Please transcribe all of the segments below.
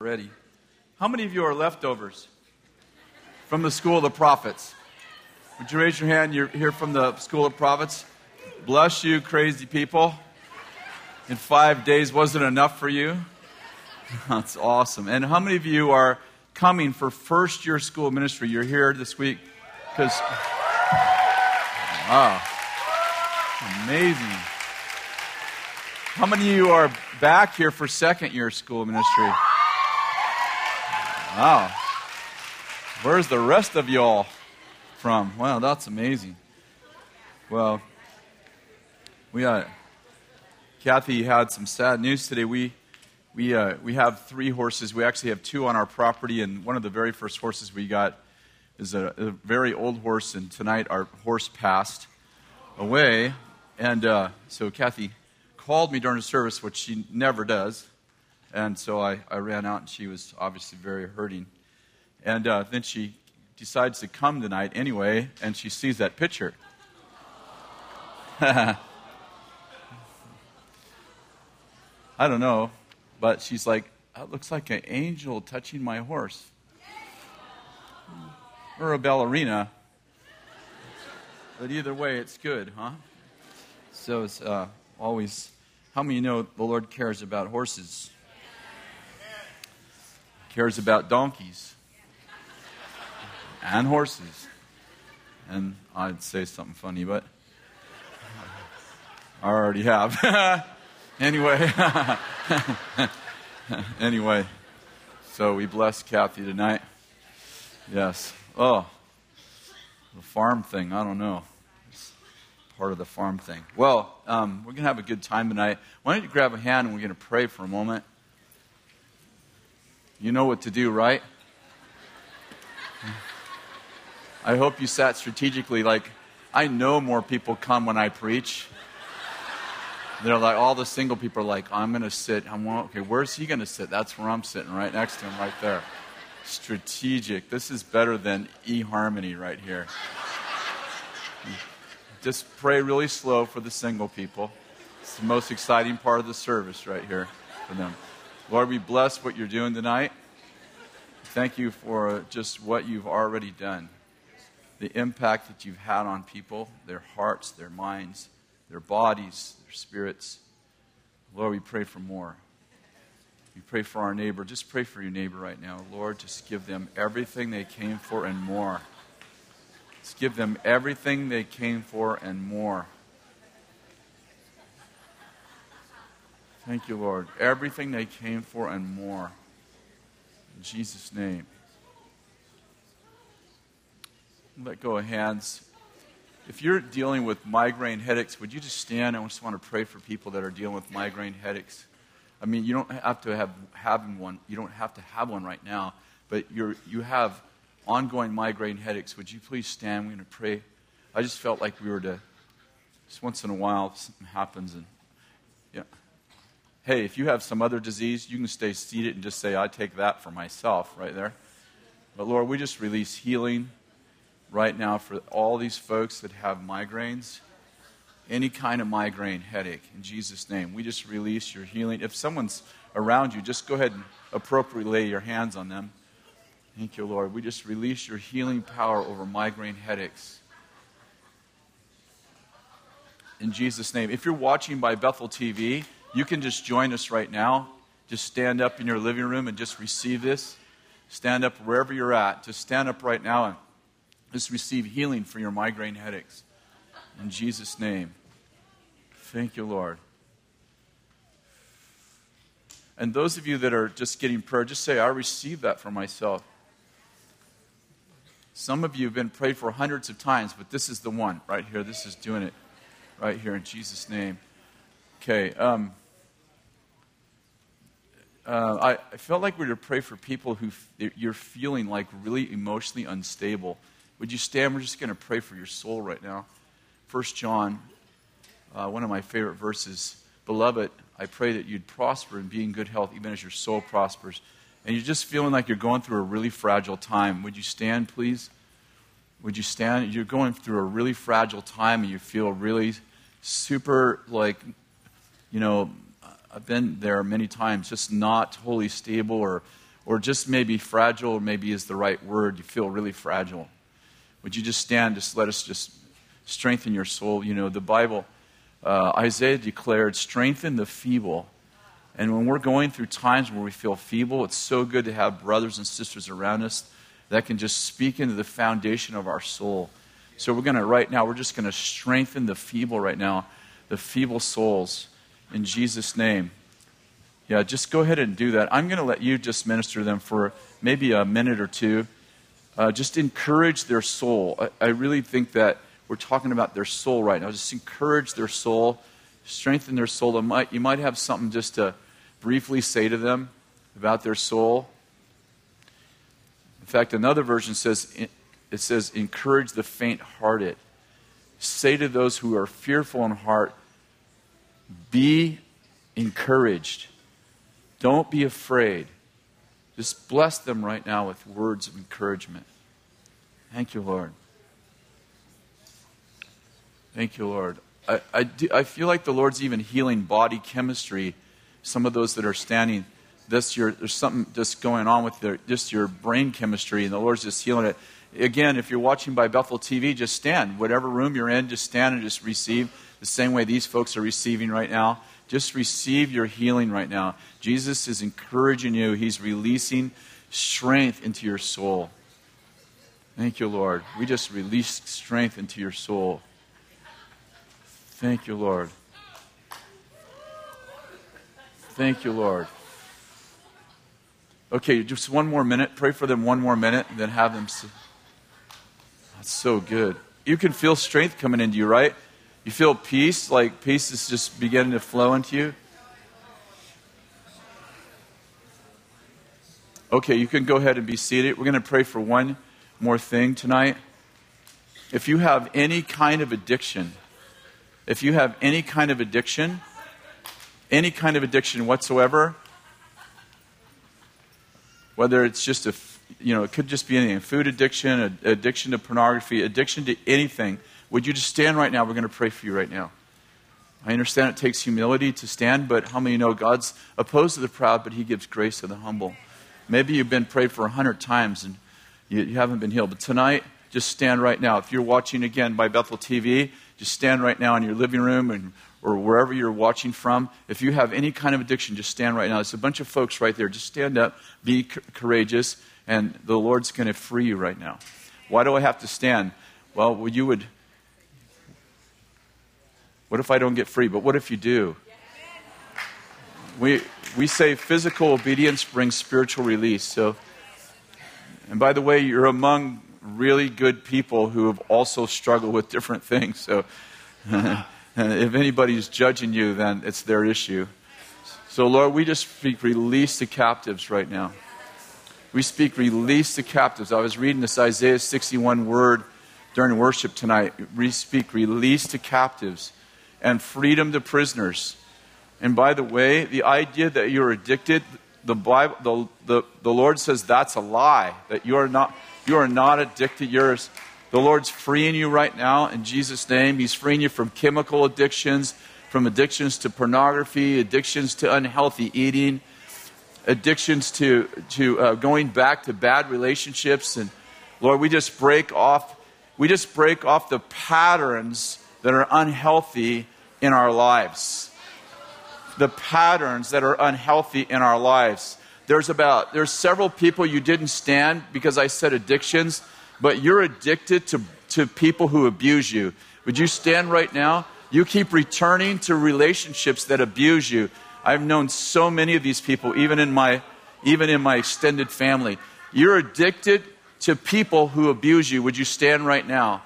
Ready. How many of you are leftovers from the School of the Prophets? Would you raise your hand? You're here from the School of Prophets? Bless you, crazy people. In five days wasn't enough for you? That's awesome. And how many of you are coming for first year school ministry? You're here this week because. Wow. Amazing. How many of you are back here for second year school ministry? Wow. Where's the rest of y'all from? Wow, that's amazing. Well, we uh, Kathy had some sad news today. We we uh, we have three horses. We actually have two on our property, and one of the very first horses we got is a, a very old horse. And tonight our horse passed away, and uh, so Kathy called me during the service, which she never does. And so I, I ran out, and she was obviously very hurting. And uh, then she decides to come tonight anyway, and she sees that picture. I don't know, but she's like, that looks like an angel touching my horse. Or a ballerina. But either way, it's good, huh? So it's uh, always, how many know the Lord cares about horses? Cares about donkeys and horses. And I'd say something funny, but I already have. anyway, anyway, so we bless Kathy tonight. Yes. Oh, the farm thing. I don't know. It's part of the farm thing. Well, um, we're going to have a good time tonight. Why don't you grab a hand and we're going to pray for a moment. You know what to do, right? I hope you sat strategically. Like, I know more people come when I preach. They're like, all the single people are like, I'm going to sit. I'm okay, where's he going to sit? That's where I'm sitting, right next to him, right there. Strategic. This is better than eHarmony right here. Just pray really slow for the single people. It's the most exciting part of the service right here for them. Lord, we bless what you're doing tonight. Thank you for just what you've already done, the impact that you've had on people, their hearts, their minds, their bodies, their spirits. Lord, we pray for more. We pray for our neighbor. Just pray for your neighbor right now. Lord, just give them everything they came for and more. Just give them everything they came for and more. Thank you, Lord. Everything they came for and more. In Jesus' name. Let go of hands. If you're dealing with migraine headaches, would you just stand? I just want to pray for people that are dealing with migraine headaches. I mean, you don't have to have having one. You don't have to have one right now, but you're, you have ongoing migraine headaches. Would you please stand? We're going to pray. I just felt like we were to, just once in a while, something happens and, yeah hey, if you have some other disease, you can stay seated and just say, I take that for myself right there. But Lord, we just release healing right now for all these folks that have migraines, any kind of migraine headache, in Jesus' name. We just release your healing. If someone's around you, just go ahead and appropriately lay your hands on them. Thank you, Lord. We just release your healing power over migraine headaches. In Jesus' name. If you're watching by Bethel TV, you can just join us right now. Just stand up in your living room and just receive this. Stand up wherever you're at. Just stand up right now and just receive healing for your migraine headaches. In Jesus' name. Thank you, Lord. And those of you that are just getting prayer, just say, I receive that for myself. Some of you have been prayed for hundreds of times, but this is the one right here. This is doing it right here in Jesus' name. Okay. Um, uh, I, felt like we were to pray for people who f- you're feeling like really emotionally unstable. Would you stand? We're just going to pray for your soul right now. First John, uh, one of my favorite verses. Beloved, I pray that you'd prosper and be in good health, even as your soul prospers. And you're just feeling like you're going through a really fragile time. Would you stand, please? Would you stand? You're going through a really fragile time, and you feel really super like, you know, I've been there many times, just not wholly stable or, or just maybe fragile, or maybe is the right word. You feel really fragile. Would you just stand? Just let us just strengthen your soul. You know, the Bible, uh, Isaiah declared, strengthen the feeble. And when we're going through times where we feel feeble, it's so good to have brothers and sisters around us that can just speak into the foundation of our soul. So we're going to, right now, we're just going to strengthen the feeble right now, the feeble souls, in Jesus' name. Yeah, just go ahead and do that. I'm going to let you just minister to them for maybe a minute or two. Uh, just encourage their soul. I, I, really think that we're talking about their soul right now. Just encourage their soul, strengthen their soul. Might, you might have something just to briefly say to them about their soul. In fact, another version says, it says, encourage the faint hearted. Say to those who are fearful in heart, be encouraged. Don't be afraid. Just bless them right now with words of encouragement. Thank you, Lord. Thank you, Lord. I, I, do, I feel like the Lord's even healing body chemistry. Some of those that are standing, this your, there's something just going on with their, just your brain chemistry, and the Lord's just healing it. Again, if you're watching by Bethel TV, just stand. Whatever room you're in, just stand and just receive the same way these folks are receiving right now. Just receive your healing right now. Jesus is encouraging you, He's releasing strength into your soul. Thank you, Lord. We just release strength into your soul. Thank you, Lord. Thank you, Lord. Okay, just one more minute. Pray for them one more minute, and then have them. See. That's so good. You can feel strength coming into you, right? You feel peace, like peace is just beginning to flow into you. Okay, you can go ahead and be seated. We're going to pray for one more thing tonight. If you have any kind of addiction, if you have any kind of addiction, any kind of addiction whatsoever, whether it's just a, you know, it could just be anything food addiction, addiction to pornography, addiction to anything would you just stand right now? We're going to pray for you right now. I understand it takes humility to stand, but how many know God's opposed to the proud, but He gives grace to the humble? Maybe you've been prayed for a hundred times and you, you, haven't been healed. But tonight, just stand right now. If you're watching again by Bethel TV, just stand right now in your living room and, or wherever you're watching from. If you have any kind of addiction, just stand right now. There's a bunch of folks right there. Just stand up, be c- courageous, and the Lord's going to free you right now. Why do I have to stand? Well, you would what if I don't get free? But what if you do? We, we say physical obedience brings spiritual release. So, and by the way, you're among really good people who have also struggled with different things. So, if anybody's judging you, then it's their issue. So, Lord, we just speak release to captives right now. We speak release to captives. I was reading this Isaiah 61 word during worship tonight. We speak release to captives and freedom to prisoners. And by the way, the idea that you're addicted, the, Bible, the, the, the Lord says that's a lie, that you are not, you are not addicted. You're, the Lord's freeing you right now in Jesus' name. He's freeing you from chemical addictions, from addictions to pornography, addictions to unhealthy eating, addictions to, to uh, going back to bad relationships. And Lord, we just break off, we just break off the patterns that are unhealthy in our lives. The patterns that are unhealthy in our lives. There's about there's several people you didn't stand because I said addictions, but you're addicted to, to people who abuse you. Would you stand right now? You keep returning to relationships that abuse you. I've known so many of these people, even in my even in my extended family. You're addicted to people who abuse you. Would you stand right now?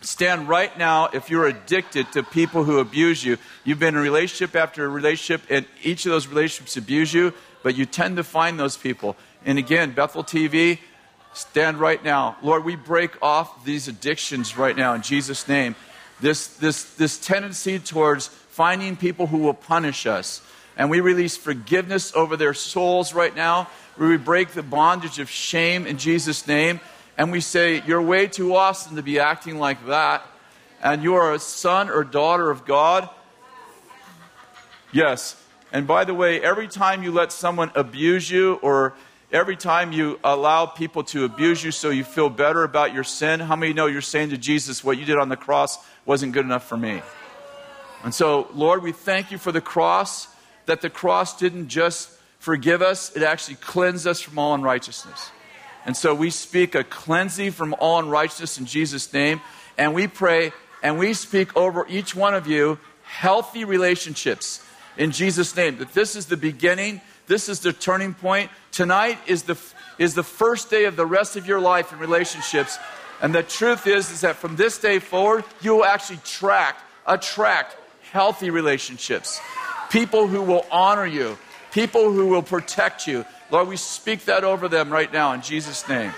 Stand right now if you're addicted to people who abuse you. You've been in relationship after relationship, and each of those relationships abuse you, but you tend to find those people. And again, Bethel TV, stand right now. Lord, we break off these addictions right now in Jesus' name. This, this, this tendency towards finding people who will punish us. And we release forgiveness over their souls right now. We break the bondage of shame in Jesus' name and we say, You're way too awesome to be acting like that, and you are a son or daughter of God. Yes, And by the way, every time you let someone abuse you or every time you allow people to abuse you so you feel better about your sin, how many know you're saying to Jesus, what you did on the cross wasn't good enough for me? And so, Lord, we thank you for the cross, that the cross didn't just forgive us, it actually cleansed us from all unrighteousness. And so we speak a cleansing from all unrighteousness in Jesus' name. And we pray and we speak over each one of you healthy relationships in Jesus' name. That this is the beginning, this is the turning point. Tonight is the, is the first day of the rest of your life in relationships. And the truth is, is that from this day forward, you will actually track, attract healthy relationships. People who will honor you, people who will protect you. Lord, we speak that over them right now in Jesus' name.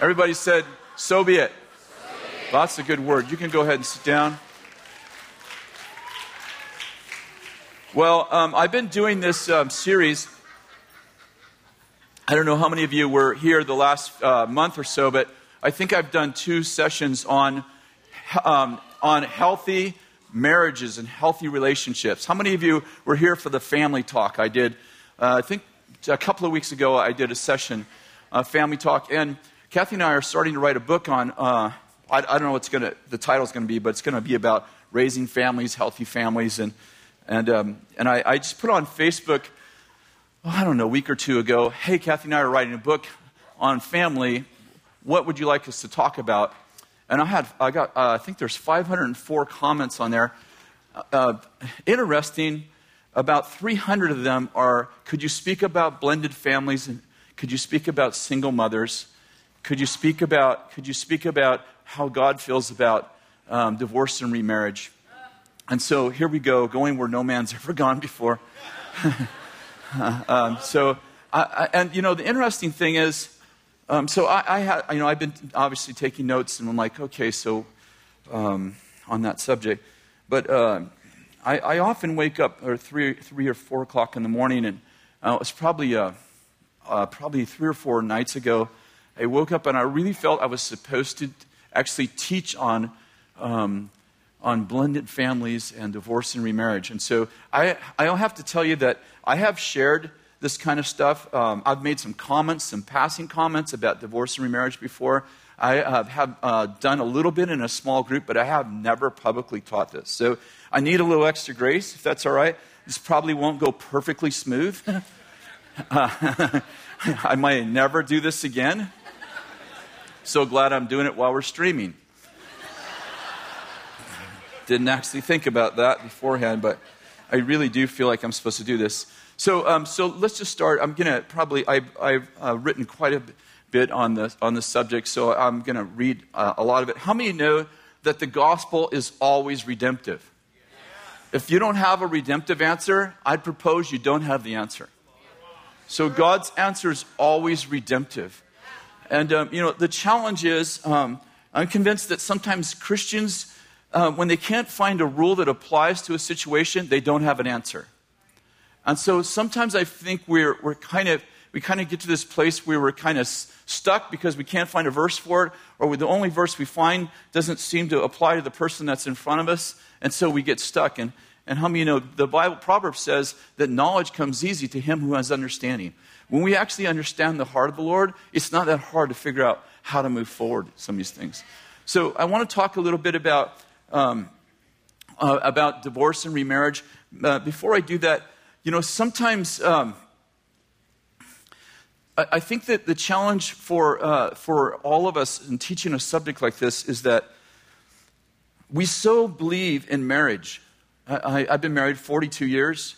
Everybody said, so be it. That's a good word. You can go ahead and sit down. Well, um, I've been doing this um, series. I don't know how many of you were here the last uh, month or so, but I think I've done two sessions on um, on healthy marriages and healthy relationships. How many of you were here for the family talk I did? Uh, I think a couple of weeks ago I did a session, uh, family talk, and Kathy and I are starting to write a book on. Uh, I, I, don't know what's to the title's going to be, but it's going to be about raising families, healthy families, and and um, and I, I, just put on Facebook. Oh, I don't know, a week or two ago. Hey, Kathy and I are writing a book on family. What would you like us to talk about? And I had, I got, uh, I think there's 504 comments on there. Uh, interesting, about 300 of them are, could you speak about blended families? And could you speak about single mothers? Could you speak about, could you speak about how God feels about um, divorce and remarriage? And so here we go, going where no man's ever gone before. um, so, I, I, and you know, the interesting thing is, um, so I, I had, you know, I've been obviously taking notes, and I'm like, okay, so um, on that subject, but uh, I, I, often wake up or three, three or four o'clock in the morning, and uh, it was probably uh, uh, probably three or four nights ago. I woke up and I really felt I was supposed to actually teach on um, on blended families and divorce and remarriage. And so I, I don't have to tell you that I have shared this kind of stuff. Um, I've made some comments, some passing comments about divorce and remarriage before. I uh, have uh, done a little bit in a small group, but I have never publicly taught this. So I need a little extra grace, if that's all right. This probably won't go perfectly smooth. uh, I might never do this again. So glad I'm doing it while we're streaming. Didn't actually think about that beforehand, but I really do feel like I'm supposed to do this. So, um, so let's just start. I'm going to probably, I've, I've uh, written quite a bit on the, on the subject, so I'm going to read uh, a lot of it. How many know that the gospel is always redemptive? If you don't have a redemptive answer, I'd propose you don't have the answer. So God's answer is always redemptive. And, um, you know, the challenge is um, I'm convinced that sometimes Christians, uh, when they can't find a rule that applies to a situation, they don't have an answer. And so sometimes I think we're, we're kind of, we kind of get to this place where we're kind of stuck because we can't find a verse for it, or the only verse we find doesn't seem to apply to the person that's in front of us, and so we get stuck. And, and how many you know the Bible proverb says that knowledge comes easy to him who has understanding. When we actually understand the heart of the Lord, it's not that hard to figure out how to move forward some of these things. So I want to talk a little bit about um, uh, about divorce and remarriage. Uh, before I do that, you know, sometimes um, I, I, think that the challenge for, uh, for all of us in teaching a subject like this is that we so believe in marriage. I, have been married 42 years.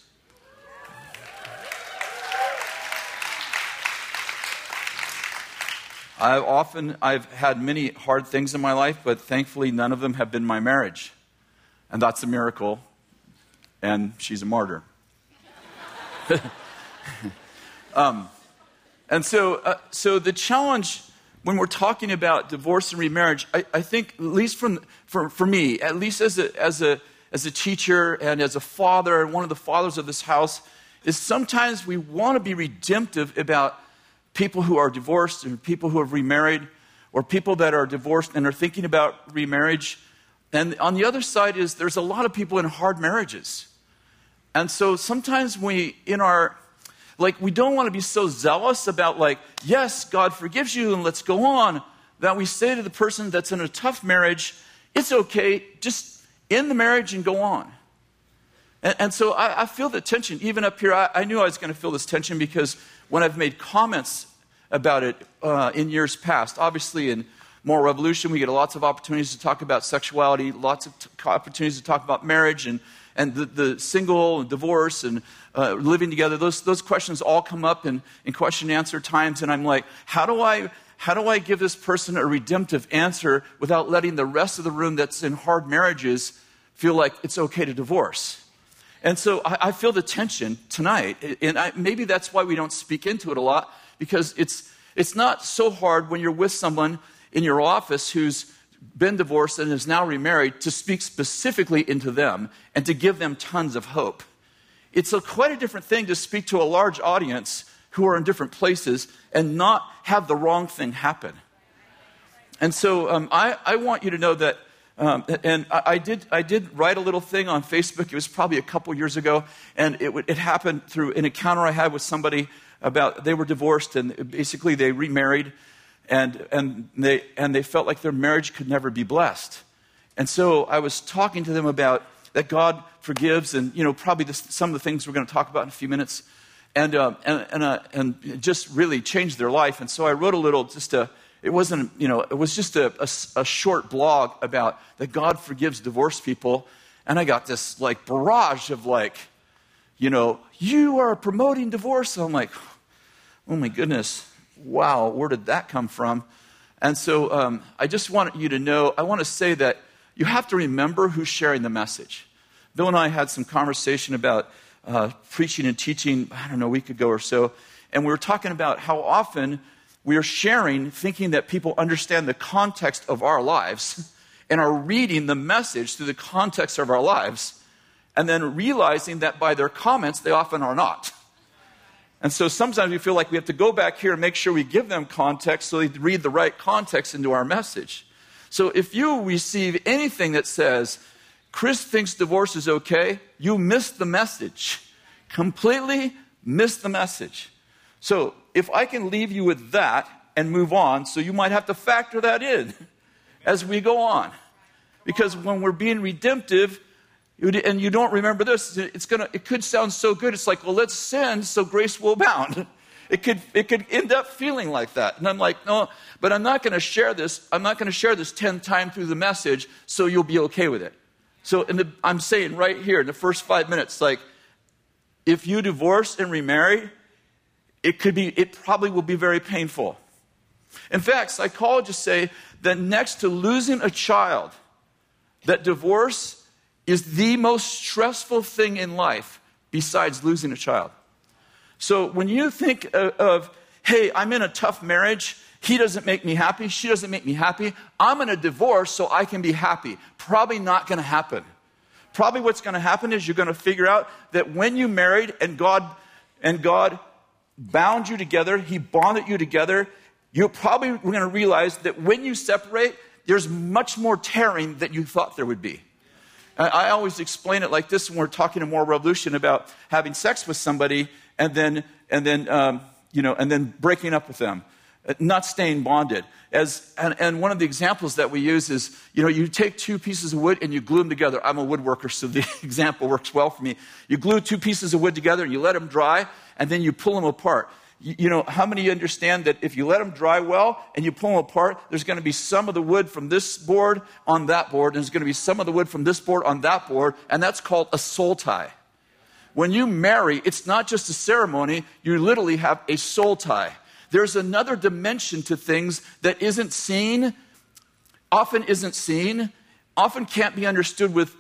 I've often I've had many hard things in my life, but thankfully none of them have been my marriage. And that's a miracle. And she's a martyr. um, and so, uh, so the challenge when we're talking about divorce and remarriage, I, I think, at least from, for, for me, at least as a, as, a, as a teacher and as a father and one of the fathers of this house, is sometimes we want to be redemptive about people who are divorced and people who have remarried or people that are divorced and are thinking about remarriage. And on the other side is there's a lot of people in hard marriages. And so sometimes we, in our, like, we don't want to be so zealous about, like, yes, God forgives you and let's go on, that we say to the person that's in a tough marriage, it's okay, just end the marriage and go on. And, and so I, I, feel the tension. Even up here, I, I knew I was going to feel this tension because when I've made comments about it uh, in years past, obviously in Moral Revolution, we get lots of opportunities to talk about sexuality, lots of t- opportunities to talk about marriage and, and the, the single and divorce and uh, living together. Those, those questions all come up in, in question and answer times. And I'm like, how do I how do I give this person a redemptive answer without letting the rest of the room that's in hard marriages feel like it's okay to divorce? And so I, I feel the tension tonight. And I, maybe that's why we don't speak into it a lot, because it's, it's not so hard when you're with someone in your office who's been divorced and is now remarried to speak specifically into them and to give them tons of hope. It's a, quite a different thing to speak to a large audience who are in different places and not have the wrong thing happen. And so um, I, I want you to know that um, and I, I, did, I did write a little thing on Facebook. It was probably a couple years ago. And it, it happened through an encounter I had with somebody about they were divorced and basically they remarried and, and, they, and they felt like their marriage could never be blessed. And so I was talking to them about that God forgives and, you know, probably some of the things we're going to talk about in a few minutes. And, uh, and, and, uh, and just really changed their life. And so I wrote a little, just a, it wasn't, you know, it was just a, a, a, short blog about that God forgives divorced people. And I got this like barrage of like, you know, you are promoting divorce. And I'm like, oh my goodness, wow, where did that come from? And so um, I just want you to know, I want to say that you have to remember who's sharing the message. Bill and I had some conversation about uh, preaching and teaching, I don't know, a week ago or so. And we were talking about how often we are sharing thinking that people understand the context of our lives and are reading the message through the context of our lives, and then realizing that by their comments, they often are not. And so sometimes we feel like we have to go back here and make sure we give them context so they read the right context into our message. So if you receive anything that says, Kris thinks divorce is okay, you missed the message. Completely missed the message. So if I can leave you with that and move on, so you might have to factor that in as we go on. Because when we're being redemptive, and you don't remember this, it's gonna, it could sound so good. It's like, well, let's sin so grace will abound. It could, it could end up feeling like that. And I'm like, no, but I'm not going to share this. I'm not going to share this 10 times through the message so you'll be okay with it. So the, I'm saying right here in the first five minutes, like, if you divorce and remarry, it could be, it probably will be very painful. In fact, psychologists say that next to losing a child, that divorce is the most stressful thing in life besides losing a child. So when you think of, of hey, I'm in a tough marriage, he doesn't make me happy, she doesn't make me happy, I'm in a divorce so I can be happy. Probably not going to happen. Probably what's going to happen is you're going to figure out that when you married and God and God bound you together, He bonded you together, you're probably going to realize that when you separate, there's much more tearing than you thought there would be. I always explain it like this when we're talking in Moral Revolution about having sex with somebody and then, and then, um, you know, and then breaking up with them, uh, not staying bonded. As, and, and one of the examples that we use is, you know, you take two pieces of wood and you glue them together. I'm a woodworker, so the example works well for me. You glue two pieces of wood together and you let them dry, and then you pull them apart. You, know, how many understand that if you let them dry well and you pull them apart, there's going to be some of the wood from this board on that board, and there's going to be some of the wood from this board on that board, and that's called a soul tie. When you marry, it's not just a ceremony, you literally have a soul tie. There's another dimension to things that isn't seen, often isn't seen, often can't be understood with,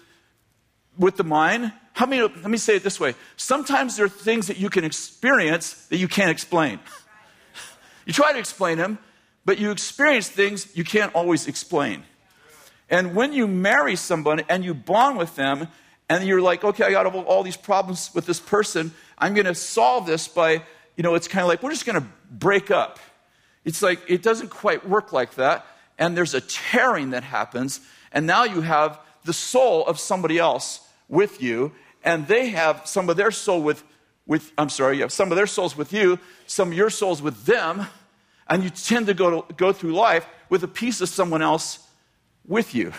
with the mind, how many, let me say it this way. Sometimes there are things that you can experience that you can't explain. you try to explain them, but you experience things you can't always explain. And when you marry somebody and you bond with them, and you're like, okay, I got all these problems with this person, I'm going to solve this by, you know, it's kind of like, we're just going to break up. It's like, it doesn't quite work like that. And there's a tearing that happens, and now you have the soul of somebody else with you, and they have some of their soul with, with I'm sorry, you have some of their souls with you, some of your souls with them, and you tend to go, to, go through life with a piece of someone else with you.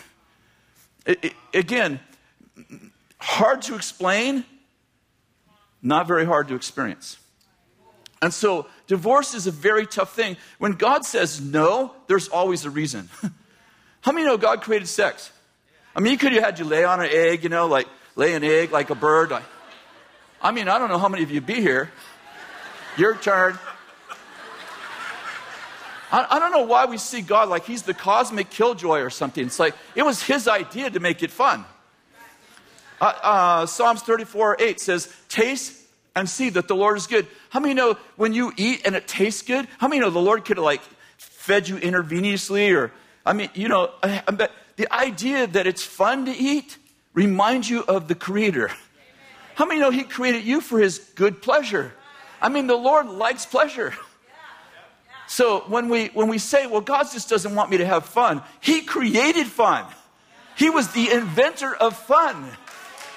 It, it, again, hard to explain, not very hard to experience. And so, divorce is a very tough thing. When God says no, there's always a reason. How many know God created sex? I mean, He could have had you lay on an egg, you know, like lay an egg like a bird. Like, I mean, I don't know how many of you be here. Your turn. I, I don't know why we see God like He's the cosmic killjoy or something. It's like it was His idea to make it fun. Uh, uh, Psalms 34 8 says, Taste and see that the Lord is good. How many know when you eat and it tastes good? How many know the Lord could have like fed you intravenously or, I mean, you know, but the idea that it's fun to eat reminds you of the Creator. How many know He created you for His good pleasure? I mean, the Lord likes pleasure. So when we, when we say, well, God just doesn't want me to have fun, He created fun. He was the inventor of fun.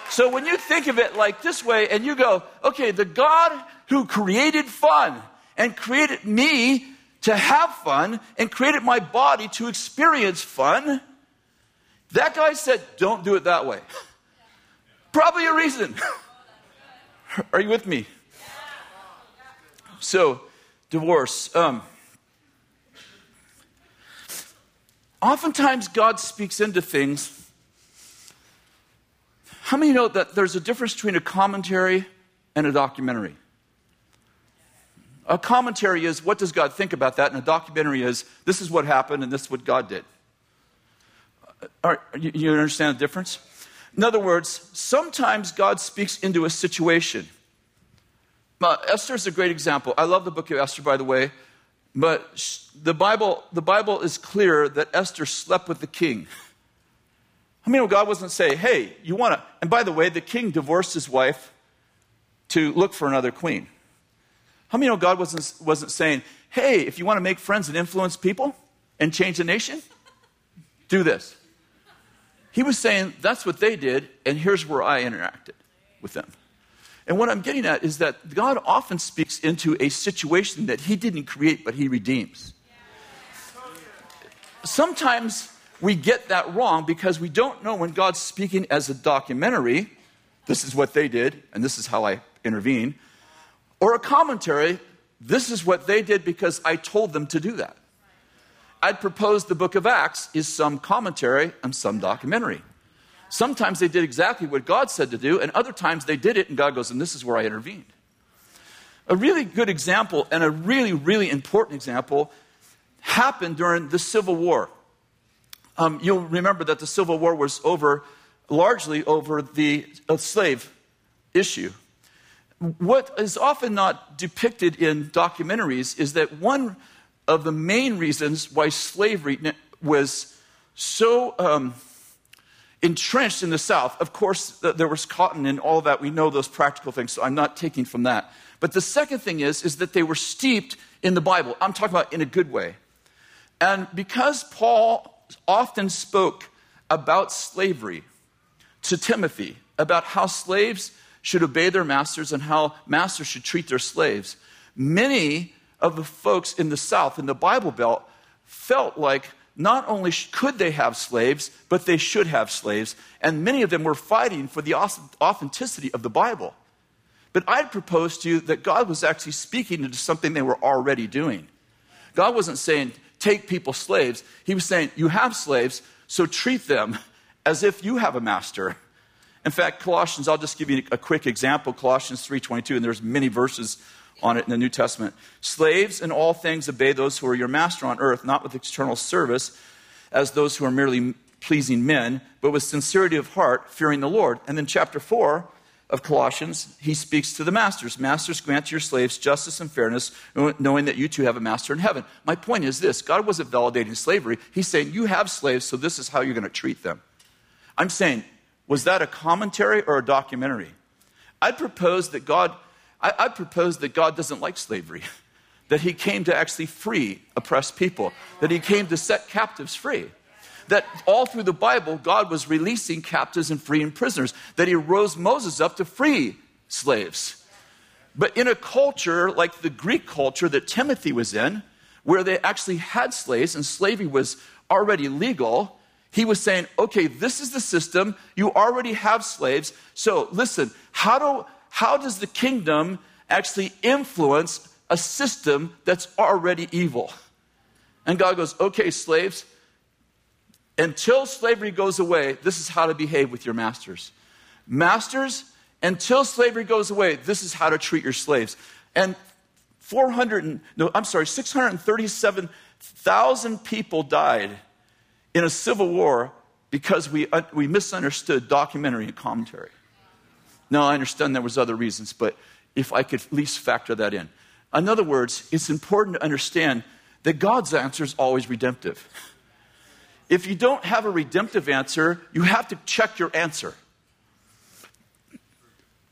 So when you think of it like this way and you go, okay, the God who created fun and created me to have fun and created my body to experience fun, that guy said, don't do it that way. Probably a reason. Are you with me? So, divorce. Um, oftentimes, God speaks into things how many know that there's a difference between a commentary and a documentary? A commentary is what does God think about that, and a documentary is this is what happened and this is what God did. Are, you, you understand the difference? In other words, sometimes God speaks into a situation. Uh, Esther is a great example. I love the book of Esther, by the way, but the Bible, the Bible is clear that Esther slept with the king. I mean, God wasn't saying, hey, you want to. And by the way, the king divorced his wife to look for another queen. How many know God wasn't, wasn't saying, hey, if you want to make friends and influence people and change the nation, do this? He was saying, that's what they did, and here's where I interacted with them. And what I'm getting at is that God often speaks into a situation that He didn't create, but He redeems. Sometimes we get that wrong because we don't know when God's speaking as a documentary, this is what they did, and this is how I intervene, or a commentary, this is what they did because I told them to do that. I'd propose the book of Acts is some commentary and some documentary. Sometimes they did exactly what God said to do, and other times they did it, and God goes, and this is where I intervened. A really good example, and a really, really important example, happened during the Civil War. Um, you'll remember that the Civil War was over largely over the slave issue. What is often not depicted in documentaries is that one of the main reasons why slavery was so um, entrenched in the South, of course, there was cotton and all that. We know those practical things, so I'm not taking from that. But the second thing is, is that they were steeped in the Bible. I'm talking about in a good way. And because Paul often spoke about slavery to Timothy, about how slaves should obey their masters and how masters should treat their slaves. Many of the folks in the South, in the Bible Belt, felt like not only could they have slaves, but they should have slaves. And many of them were fighting for the authenticity of the Bible. But I'd propose to you that God was actually speaking into something they were already doing. God wasn't saying, take people slaves. He was saying, You have slaves, so treat them as if you have a master. In fact, Colossians, I'll just give you a quick example, Colossians 3:22, and there's many verses on it in the New Testament. Slaves in all things obey those who are your master on earth, not with external service, as those who are merely pleasing men, but with sincerity of heart, fearing the Lord. And then chapter 4, of Colossians, he speaks to the masters. Masters, grant to your slaves justice and fairness, knowing that you too have a master in heaven. My point is this God wasn't validating slavery. He's saying, You have slaves, so this is how you're going to treat them. I'm saying, was that a commentary or a documentary? I'd propose that God, I, I propose that God doesn't like slavery, that he came to actually free oppressed people, that he came to set captives free. that all through the Bible, God was releasing captives and freeing prisoners, that He rose Moses up to free slaves. But in a culture like the Greek culture that Timothy was in, where they actually had slaves and slavery was already legal, he was saying, okay, this is the system. You already have slaves. So listen, how, do, how does the kingdom actually influence a system that's already evil? And God goes, okay, slaves, until slavery goes away, this is how to behave with your masters. Masters, until slavery goes away, this is how to treat your slaves. And 400, no, I'm sorry, 637,000 people died in a civil war because we, uh, we misunderstood documentary and commentary. Now, I understand there was other reasons, but if I could at least factor that in. In other words, it's important to understand that God's answer is always redemptive. If you don't have a redemptive answer, you have to check your answer.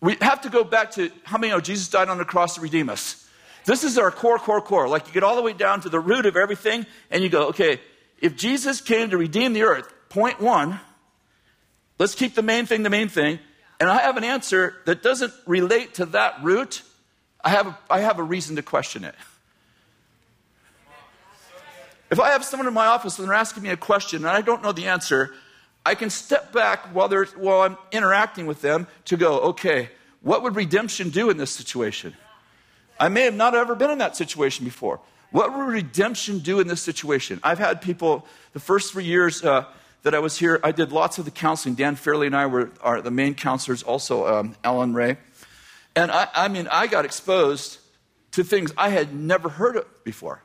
We have to go back to how many know Jesus died on the cross to redeem us? This is our core, core, core. Like you get all the way down to the root of everything, and you go, okay, if Jesus came to redeem the earth, point one, let's keep the main thing the main thing, and I have an answer that doesn't relate to that root, I have a, I have a reason to question it. If I have someone in my office and they're asking me a question and I don't know the answer, I can step back while, they're, while I'm interacting with them to go, okay, what would redemption do in this situation? I may have not ever been in that situation before. What would redemption do in this situation? I've had people, the first three years uh, that I was here, I did lots of the counseling. Dann Farrelly and I were are the main counselors, also um, Alan Ray. And I, I mean, I got exposed to things I had never heard of before.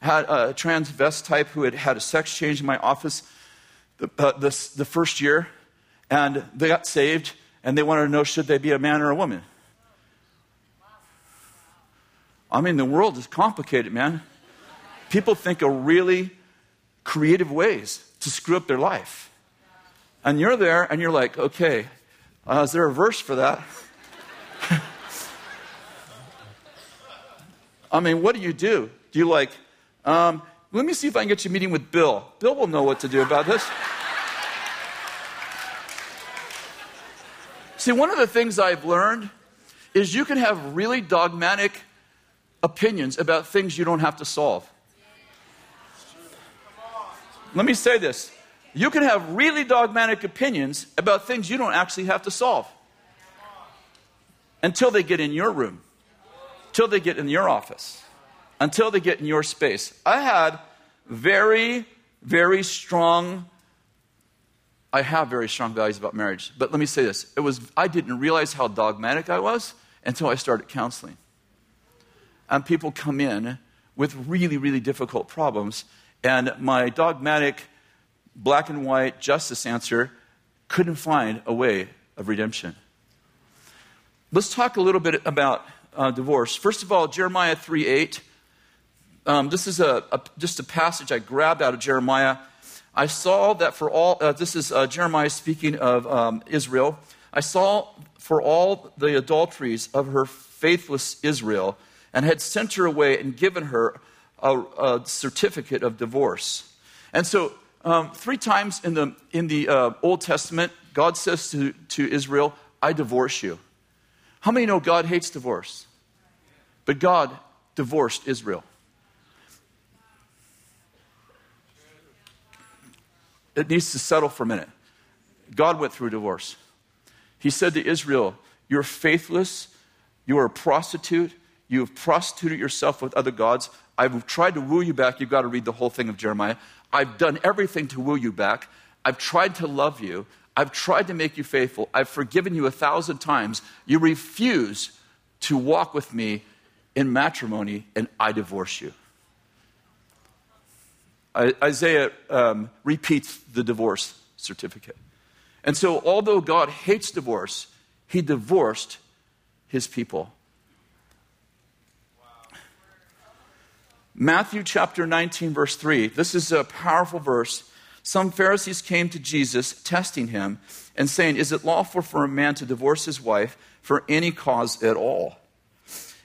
Had a transvestite type who had had a sex change in my office the, uh, this, the first year, and they got saved, and they wanted to know should they be a man or a woman. I mean, the world is complicated, man. People think of really creative ways to screw up their life. And you're there and you're like, okay, uh, is there a verse for that? I mean, what do you do? Do you like, um, let me see if I can get you a meeting with Bill. Bill will know what to do about this. see, one of the things I've learned is you can have really dogmatic opinions about things you don't have to solve. Let me say this you can have really dogmatic opinions about things you don't actually have to solve until they get in your room, until they get in your office, until they get in your space. I had very, very strong. I have very strong values about marriage, but let me say this: it was I didn't realize how dogmatic I was until I started counseling and people come in with really, really difficult problems. And my dogmatic black and white justice answer couldn't find a way of redemption. Let's talk a little bit about uh, divorce. First of all, Jeremiah 3 8. Um, this is a, a, just a passage I grabbed out of Jeremiah. I saw that for all, uh, this is uh, Jeremiah speaking of um, Israel. I saw for all the adulteries of her faithless Israel and had sent her away and given her a, a certificate of divorce. And so, um, three times in the, in the uh, Old Testament, God says to, to Israel, I divorce you. How many know God hates divorce? But God divorced Israel. It needs to settle for a minute. God went through divorce. He said to Israel, You're faithless, you are a prostitute, you have prostituted yourself with other gods. I've tried to woo you back. You've got to read the whole thing of Jeremiah. I've done everything to woo you back. I've tried to love you. I've tried to make you faithful. I've forgiven you a thousand times. You refuse to walk with me in matrimony, and I divorce you. Isaiah um, repeats the divorce certificate. And so, although God hates divorce, he divorced his people. Matthew chapter 19, verse 3. This is a powerful verse. Some Pharisees came to Jesus, testing him, and saying, Is it lawful for a man to divorce his wife for any cause at all?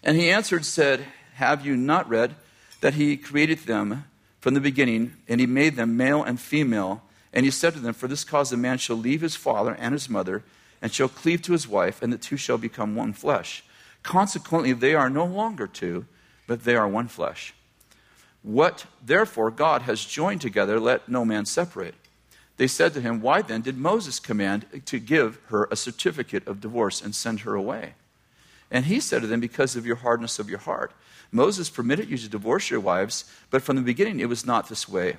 And he answered, said, Have you not read that he created them from the beginning, and he made them male and female, And he said to them, For this cause a man shall leave his father and his mother, and shall cleave to his wife, and the two shall become one flesh. Consequently, they are no longer two, but they are one flesh. What therefore God has joined together, let no man separate. They said to him, Why then did Moses command to give her a certificate of divorce and send her away? And he said to them, Because of your hardness of your heart. Moses permitted you to divorce your wives, but from the beginning it was not this way.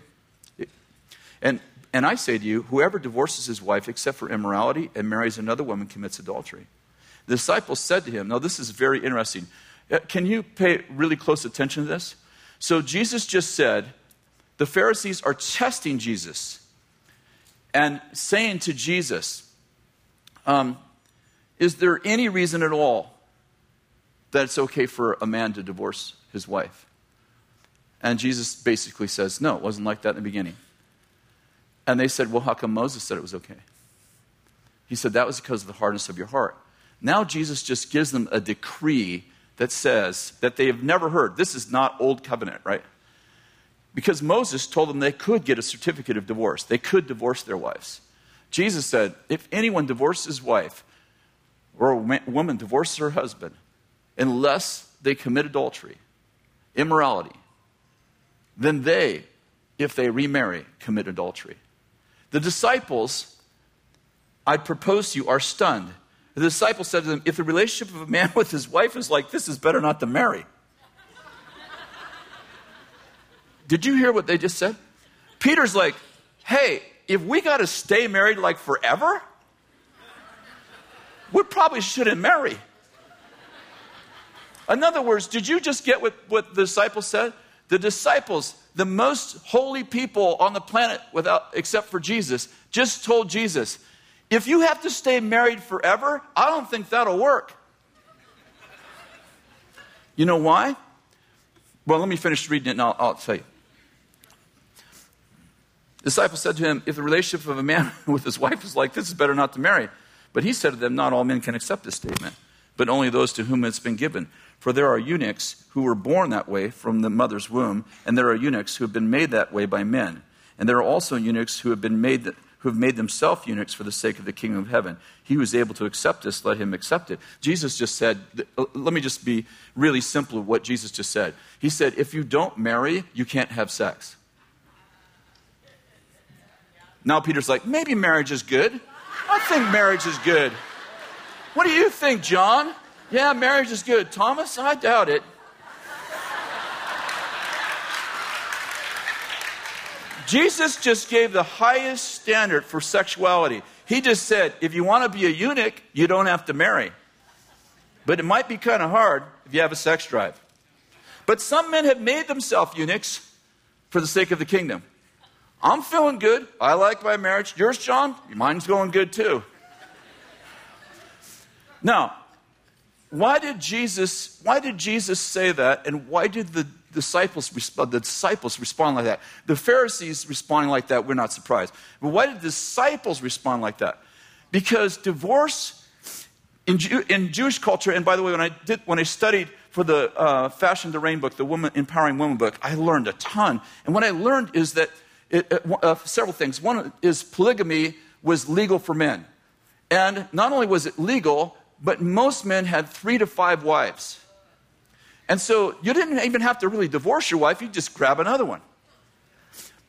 And, and I say to you, whoever divorces his wife except for immorality and marries another woman commits adultery. The disciples said to him, Now this is very interesting. Uh, can you pay really close attention to this? So Jesus just said, the Pharisees are testing Jesus and saying to Jesus, um, Is there any reason at all that it's okay for a man to divorce his wife? And Jesus basically says, No, it wasn't like that in the beginning. And they said, Well, how come Moses said it was okay? He said, That was because of the hardness of your heart. Now Jesus just gives them a decree that says that they have never heard. This is not Old Covenant, right? Because Moses told them they could get a certificate of divorce, they could divorce their wives. Jesus said, if anyone divorces his wife or a woman divorces her husband, unless they commit adultery, immorality, then they, if they remarry, commit adultery. The disciples, I propose to you, are stunned the disciple said to them, If the relationship of a man with his wife is like this, it's better not to marry. Did you hear what they just said? Peter's like, Hey, if we got to stay married like forever, we probably shouldn't marry. In other words, did you just get what, what the disciples said? The disciples, the most holy people on the planet without, except for Jesus, just told Jesus, if you have to stay married forever, I don't think that'll work. You know why? Well, let me finish reading it and I'll, I'll tell you. The disciple said to him, If the relationship of a man with his wife is like this, it's better not to marry. But he said to them, Not all men can accept this statement, but only those to whom it's been given. For there are eunuchs who were born that way from the mother's womb, and there are eunuchs who have been made that way by men. And there are also eunuchs who have been made who have made themselves eunuchs for the sake of the kingdom of heaven. He was able to accept this, let him accept it. Jesus just said, uh, let me just be really simple what Jesus just said. He said, if you don't marry, you can't have sex. Now Peter's like, maybe marriage is good. I think marriage is good. What do you think, John? Yeah, marriage is good. Thomas, I doubt it. Jesus just gave the highest standard for sexuality. He just said, if you want to be a eunuch, you don't have to marry. But it might be kind of hard if you have a sex drive. But some men have made themselves eunuchs for the sake of the kingdom. I'm feeling good. I like my marriage. Yours, John? Mine's going good too. Now, why did Jesus why did Jesus say that and why did the disciples, the disciples respond like that. The Pharisees responding like that, we're not surprised. But why did the disciples respond like that? Because divorce in, Jew, in Jewish culture, and by the way, when I, did, when I studied for the uh, Fashioned to Reign book, the woman, Empowering Women book, I learned a ton. And what I learned is that it, uh, several things. One is polygamy was legal for men. And not only was it legal, but most men had three to five wives. And so you didn't even have to really divorce your wife, you just grab another one.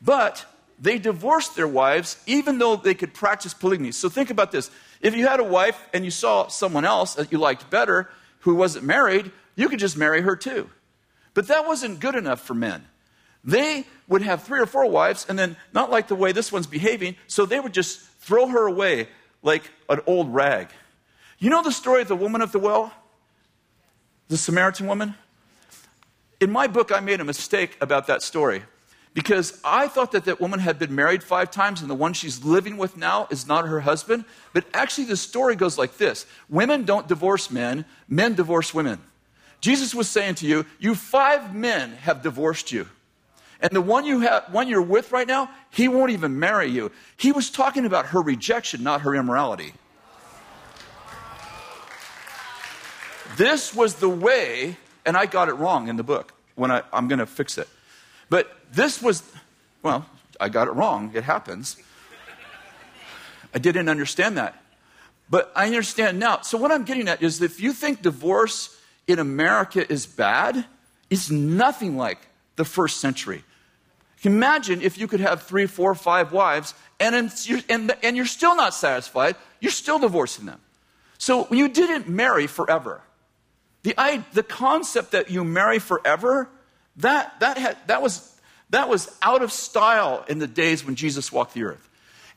But they divorced their wives even though they could practice polygamy. So think about this. If you had a wife and you saw someone else that you liked better who wasn't married, you could just marry her too. But that wasn't good enough for men. They would have three or four wives and then not like the way this one's behaving, so they would just throw her away like an old rag. You know the story of the woman of the well? The Samaritan woman? In my book, I made a mistake about that story because I thought that that woman had been married five times and the one she's living with now is not her husband. But actually, the story goes like this Women don't divorce men, men divorce women. Jesus was saying to you, You five men have divorced you. And the one, you have, one you're with right now, he won't even marry you. He was talking about her rejection, not her immorality. This was the way and I got it wrong in the book when I, I'm going to fix it. But this was, well, I got it wrong. It happens. I didn't understand that. But I understand now. So, what I'm getting at is if you think divorce in America is bad, it's nothing like the first century. Imagine if you could have three, four, five wives and, and, and you're still not satisfied, you're still divorcing them. So you didn't marry forever. The, I, the concept that you marry forever, that, that, had, that, was, that was out of style in the days when Jesus walked the earth.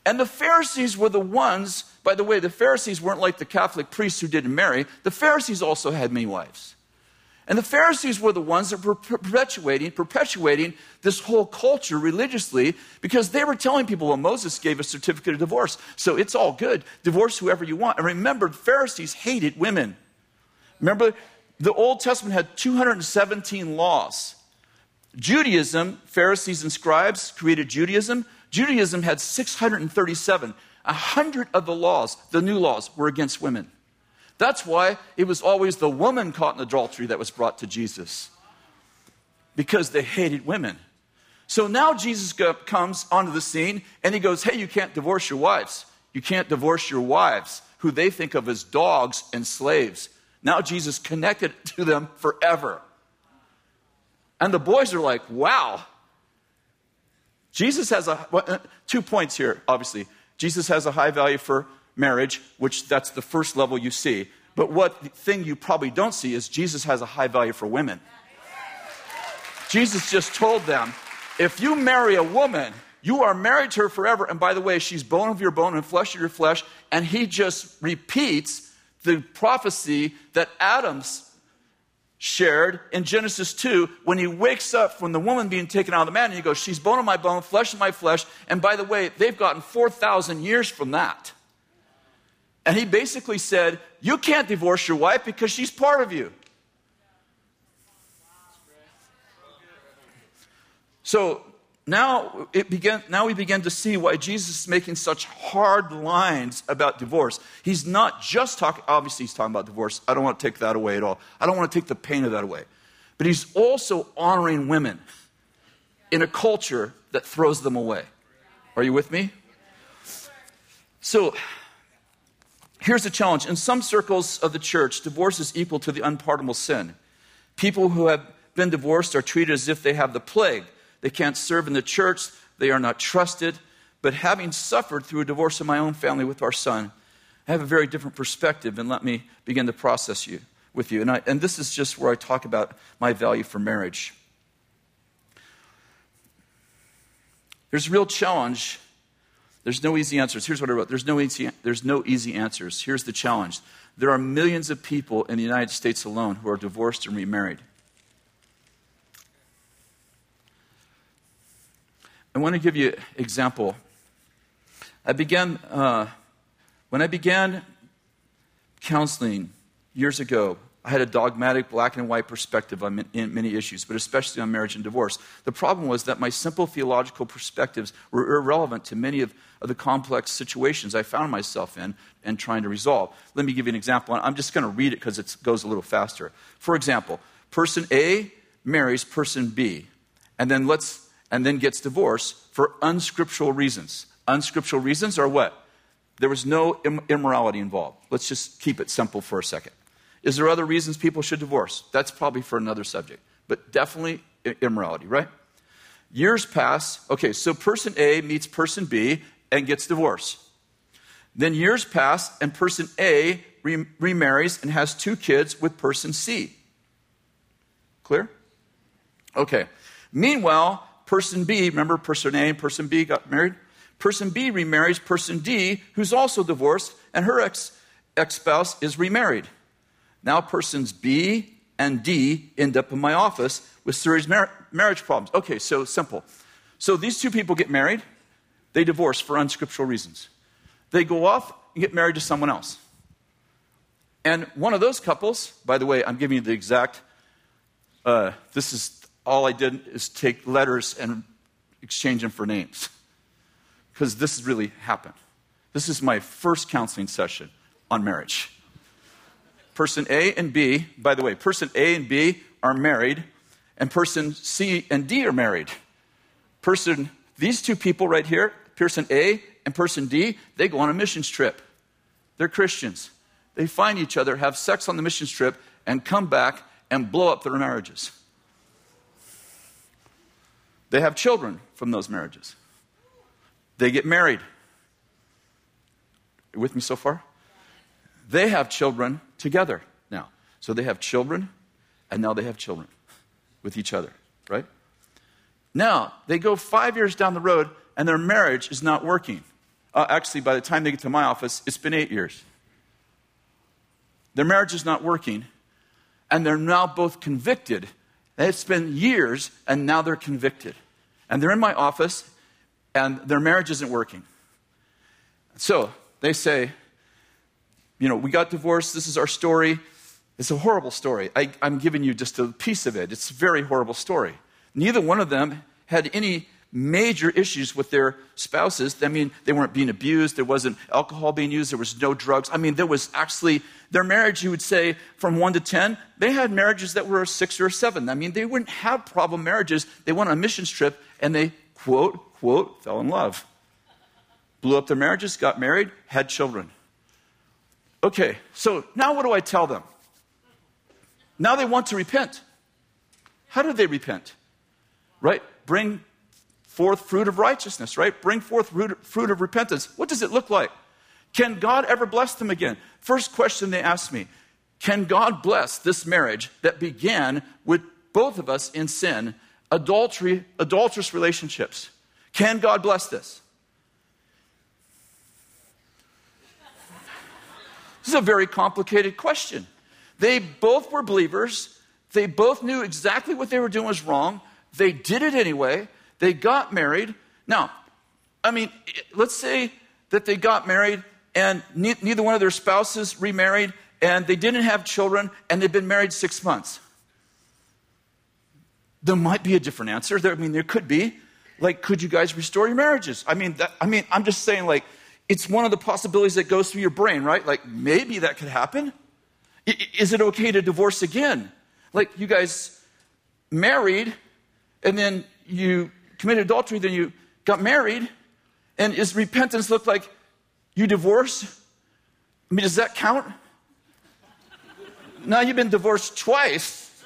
And the Pharisees were the ones, by the way, the Pharisees weren't like the Catholic priests who didn't marry. The Pharisees also had many wives. And the Pharisees were the ones that were perpetuating, perpetuating this whole culture religiously because they were telling people, well, Moses gave a certificate of divorce, so it's all good. Divorce whoever you want. And remember, Pharisees hated women. Remember, the Old Testament had 217 laws. Judaism, Pharisees and scribes created Judaism. Judaism had 637. A hundred of the laws, the new laws, were against women. That's why it was always the woman caught in adultery that was brought to Jesus, because they hated women. So now Jesus comes onto the scene and he goes, Hey, you can't divorce your wives. You can't divorce your wives, who they think of as dogs and slaves. Now Jesus connected to them forever. And the boys are like, Wow. Jesus has a, uh, two points here, obviously. Jesus has a high value for marriage, which that's the first level you see. But what thing you probably don't see is Jesus has a high value for women. Jesus just told them, if you marry a woman, you are married to her forever. And by the way, she's bone of your bone and flesh of your flesh. And he just repeats the prophecy that Adam's shared in Genesis 2 when he wakes up from the woman being taken out of the man and he goes, She's bone of my bone, flesh of my flesh. And by the way, they've gotten 4,000 years from that. And he basically said, You can't divorce your wife because she's part of you. So now, it began, now we begin to see why Jesus is making such hard lines about divorce. He's not just talking, obviously, he's talking about divorce. I don't want to take that away at all. I don't want to take the pain of that away. But he's also honoring women in a culture that throws them away. Are you with me? So, here's the challenge. In some circles of the church, divorce is equal to the unpardonable sin. People who have been divorced are treated as if they have the plague they can't serve in the church. They are not trusted. But having suffered through a divorce in my own family with our son, I have a very different perspective, and let me begin to process you with you. And, I, and this is just where I talk about my value for marriage. There's a real challenge. There's no easy answers. Here's what I wrote. There's no easy, there's no easy answers. Here's the challenge. There are millions of people in the United States alone who are divorced and remarried. I want to give you an example. I began, uh, when I began counseling years ago, I had a dogmatic black and white perspective on many issues, but especially on marriage and divorce. The problem was that my simple theological perspectives were irrelevant to many of, of the complex situations I found myself in and trying to resolve. Let me give you an example. I'm just going to read it because it goes a little faster. For example, person A marries person B, and then let's and then gets divorced for unscriptural reasons. Unscriptural reasons are what? There was no immorality involved. Let's just keep it simple for a second. Is there other reasons people should divorce? That's probably for another subject, but definitely immorality, right? Years pass. Okay, so person A meets person B and gets divorced. Then years pass, and person A remarries and has two kids with person C. Clear? Okay. Meanwhile, Person B, remember person A and person B got married? Person B remarries person D, who's also divorced, and her ex spouse is remarried. Now, persons B and D end up in my office with serious mar- marriage problems. Okay, so simple. So these two people get married, they divorce for unscriptural reasons. They go off and get married to someone else. And one of those couples, by the way, I'm giving you the exact, uh, this is all I did is take letters and exchange them for names. Because this really happened. This is my first counseling session on marriage. Person A and B, by the way, person A and B are married, and person C and D are married. Person, these two people right here, person A and person D, they go on a missions trip. They're Christians. They find each other, have sex on the missions trip, and come back and blow up their marriages. They have children from those marriages. They get married. with me so far? They have children together now. So they have children, and now they have children with each other, right? Now, they go five years down the road, and their marriage is not working. Uh, actually, by the time they get to my office, it's been eight years. Their marriage is not working, and they're now both convicted. It's been years, and now they're convicted. And they're in my office, and their marriage isn't working. So they say, You know, we got divorced. This is our story. It's a horrible story. I, I'm giving you just a piece of it. It's a very horrible story. Neither one of them had any major issues with their spouses. I mean, they weren't being abused, there wasn't alcohol being used, there was no drugs. I mean, there was actually their marriage, you would say, from one to 10, they had marriages that were six or seven. I mean, they wouldn't have problem marriages. They went on a missions trip and they, quote, quote, fell in love. Blew up their marriages, got married, had children. Okay, so now what do I tell them? Now they want to repent. How do they repent? Right? Bring forth fruit of righteousness, right? Bring forth fruit of repentance. What does it look like? Can God ever bless them again? First question they asked me Can God bless this marriage that began with both of us in sin, adultery, adulterous relationships? Can God bless this? This is a very complicated question. They both were believers. They both knew exactly what they were doing was wrong. They did it anyway. They got married. Now, I mean, let's say that they got married and ne- neither one of their spouses remarried and they didn't have children and they've been married six months. There might be a different answer. There, I mean, there could be. Like, could you guys restore your marriages? I mean, that, I mean, I'm just saying, like, it's one of the possibilities that goes through your brain, right? Like, maybe that could happen. I, is it okay to divorce again? Like, you guys married, and then you committed adultery, then you got married, and is repentance look like you divorce? I mean, does that count? Now you've been divorced twice.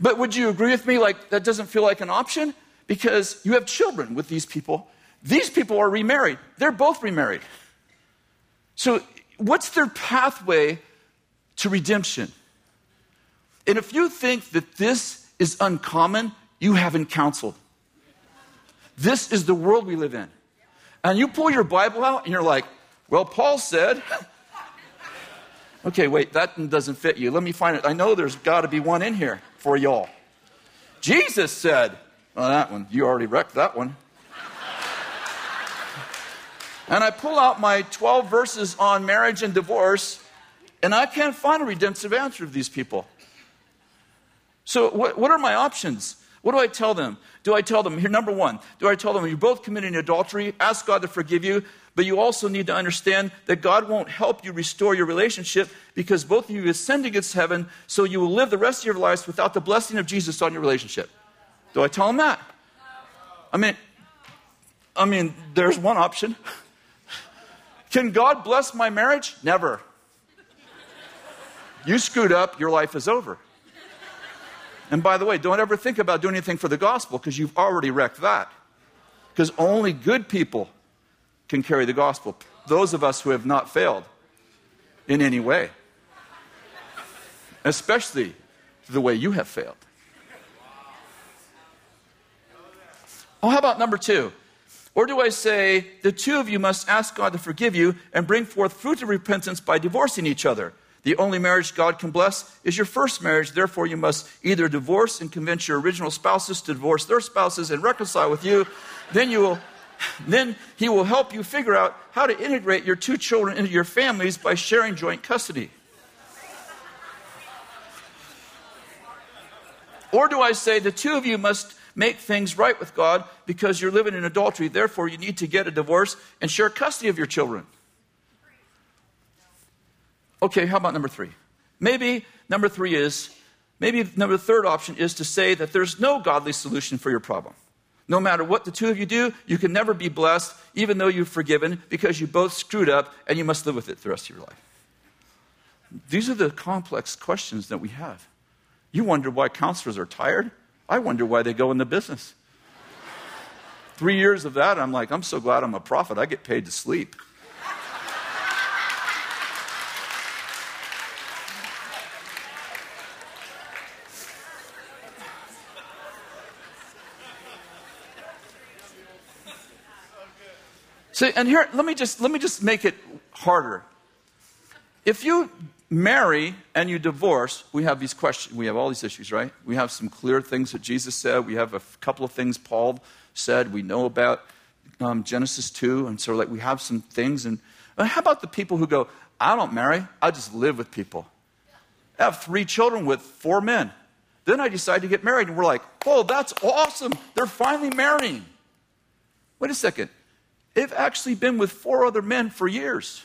but would you agree with me like that doesn't feel like an option? Because you have children with these people. These people are remarried. They're both remarried. So, what's their pathway to redemption? And if you think that this is uncommon, you haven't counseled. This is the world we live in. And you pull your Bible out and you're like, well, Paul said, okay, wait, that doesn't fit you. Let me find it. I know there's got to be one in here for y'all. Jesus said, well, that one, you already wrecked that one. and I pull out my 12 verses on marriage and divorce, and I can't find a redemptive answer of these people. So, what, what are my options? What do I tell them? Do I tell them, here, number one, do I tell them, you're both committing adultery, ask God to forgive you, but you also need to understand that God won't help you restore your relationship because both of you ascend against heaven, so you will live the rest of your lives without the blessing of Jesus on your relationship. Do I tell them that? I mean, I mean, there's one option. Can God bless my marriage? Never. You screwed up, your life is over. And by the way, don't ever think about doing anything for the gospel because you've already wrecked that. Because only good people can carry the gospel. Those of us who have not failed in any way, especially the way you have failed. Oh, how about number two? Or do I say, the two of you must ask God to forgive you and bring forth fruit of repentance by divorcing each other? The only marriage God can bless is your first marriage. Therefore, you must either divorce and convince your original spouses to divorce their spouses and reconcile with you. Then you will then he will help you figure out how to integrate your two children into your families by sharing joint custody. Or do I say the two of you must make things right with God because you're living in adultery, therefore you need to get a divorce and share custody of your children? Okay, how about number three? Maybe number three is, maybe number third option is to say that there's no godly solution for your problem. No matter what the two of you do, you can never be blessed, even though you've forgiven, because you both screwed up and you must live with it the rest of your life. These are the complex questions that we have. You wonder why counselors are tired? I wonder why they go in the business. Three years of that, I'm like, I'm so glad I'm a prophet. I get paid to sleep. See, and here, let me just let me just make it harder. If you marry and you divorce, we have these questions. We have all these issues, right? We have some clear things that Jesus said. We have a couple of things Paul said. We know about um, Genesis 2. And so, like, we have some things. And how about the people who go, I don't marry, I just live with people? I have three children with four men. Then I decide to get married. And we're like, oh, that's awesome. They're finally marrying. Wait a second. They've actually been with four other men for years.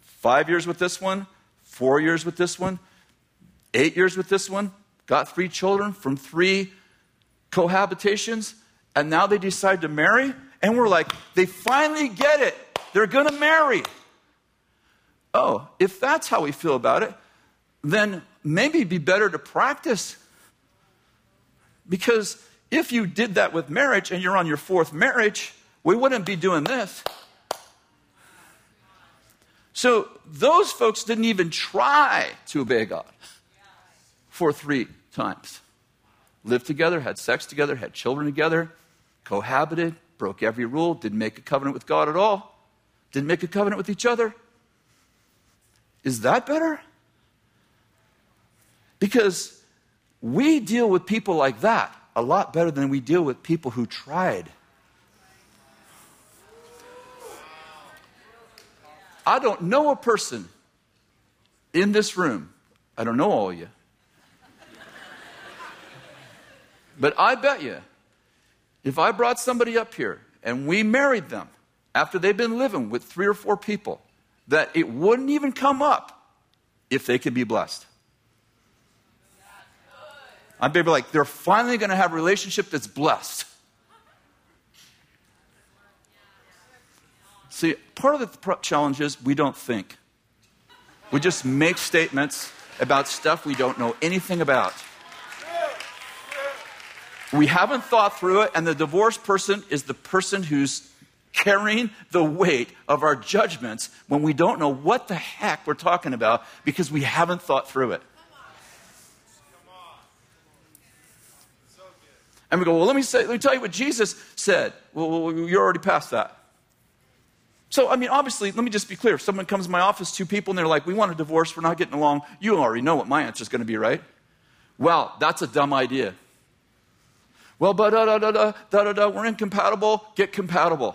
Five years with this one, four years with this one, eight years with this one, got three children from three cohabitations, and now they decide to marry. And we're like, they finally get it. They're going to marry. Oh, if that's how we feel about it, then maybe it'd be better to practice. Because if you did that with marriage and you're on your fourth marriage, we wouldn't be doing this. So those folks didn't even try to obey God for three times. Lived together, had sex together, had children together, cohabited, broke every rule, didn't make a covenant with God at all, didn't make a covenant with each other. Is that better? Because we deal with people like that a lot better than we deal with people who tried I don't know a person in this room, I don't know all of you, but I bet you if I brought somebody up here and we married them after they've been living with three or four people, that it wouldn't even come up if they could be blessed. I'd be like, they're finally going to have a relationship that's blessed. See, part of the challenge is we don't think. We just make statements about stuff we don't know anything about. We haven't thought through it, and the divorced person is the person who's carrying the weight of our judgments when we don't know what the heck we're talking about because we haven't thought through it. And we go, well, let me, say, let me tell you what Jesus said. Well, you're already past that. So, I mean, obviously, let me just be clear. If someone comes to my office, two people, and they're like, we want a divorce, we're not getting along, you already know what my answer is going to be, right? Well, that's a dumb idea. Well, but da da da da da da da, we're incompatible, get compatible.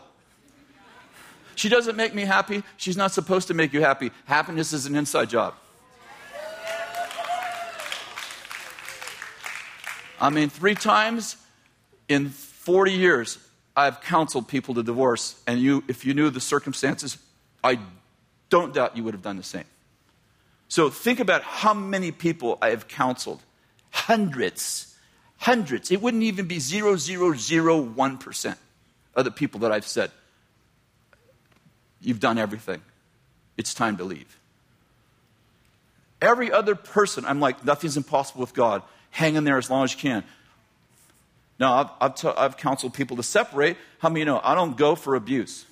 She doesn't make me happy, she's not supposed to make you happy. Happiness is an inside job. I mean, three times in 40 years, I've counseled people to divorce, and you, if you knew the circumstances, I don't doubt you would have done the same. So think about how many people I have counseled. Hundreds. Hundreds. It wouldn't even be 0.001% of the people that I've said, You've done everything. It's time to leave. Every other person, I'm like, Nothing's impossible with God. Hang in there as long as you can. Now, I've, I've, t- I've counseled people to separate. How many you know? I don't go for abuse.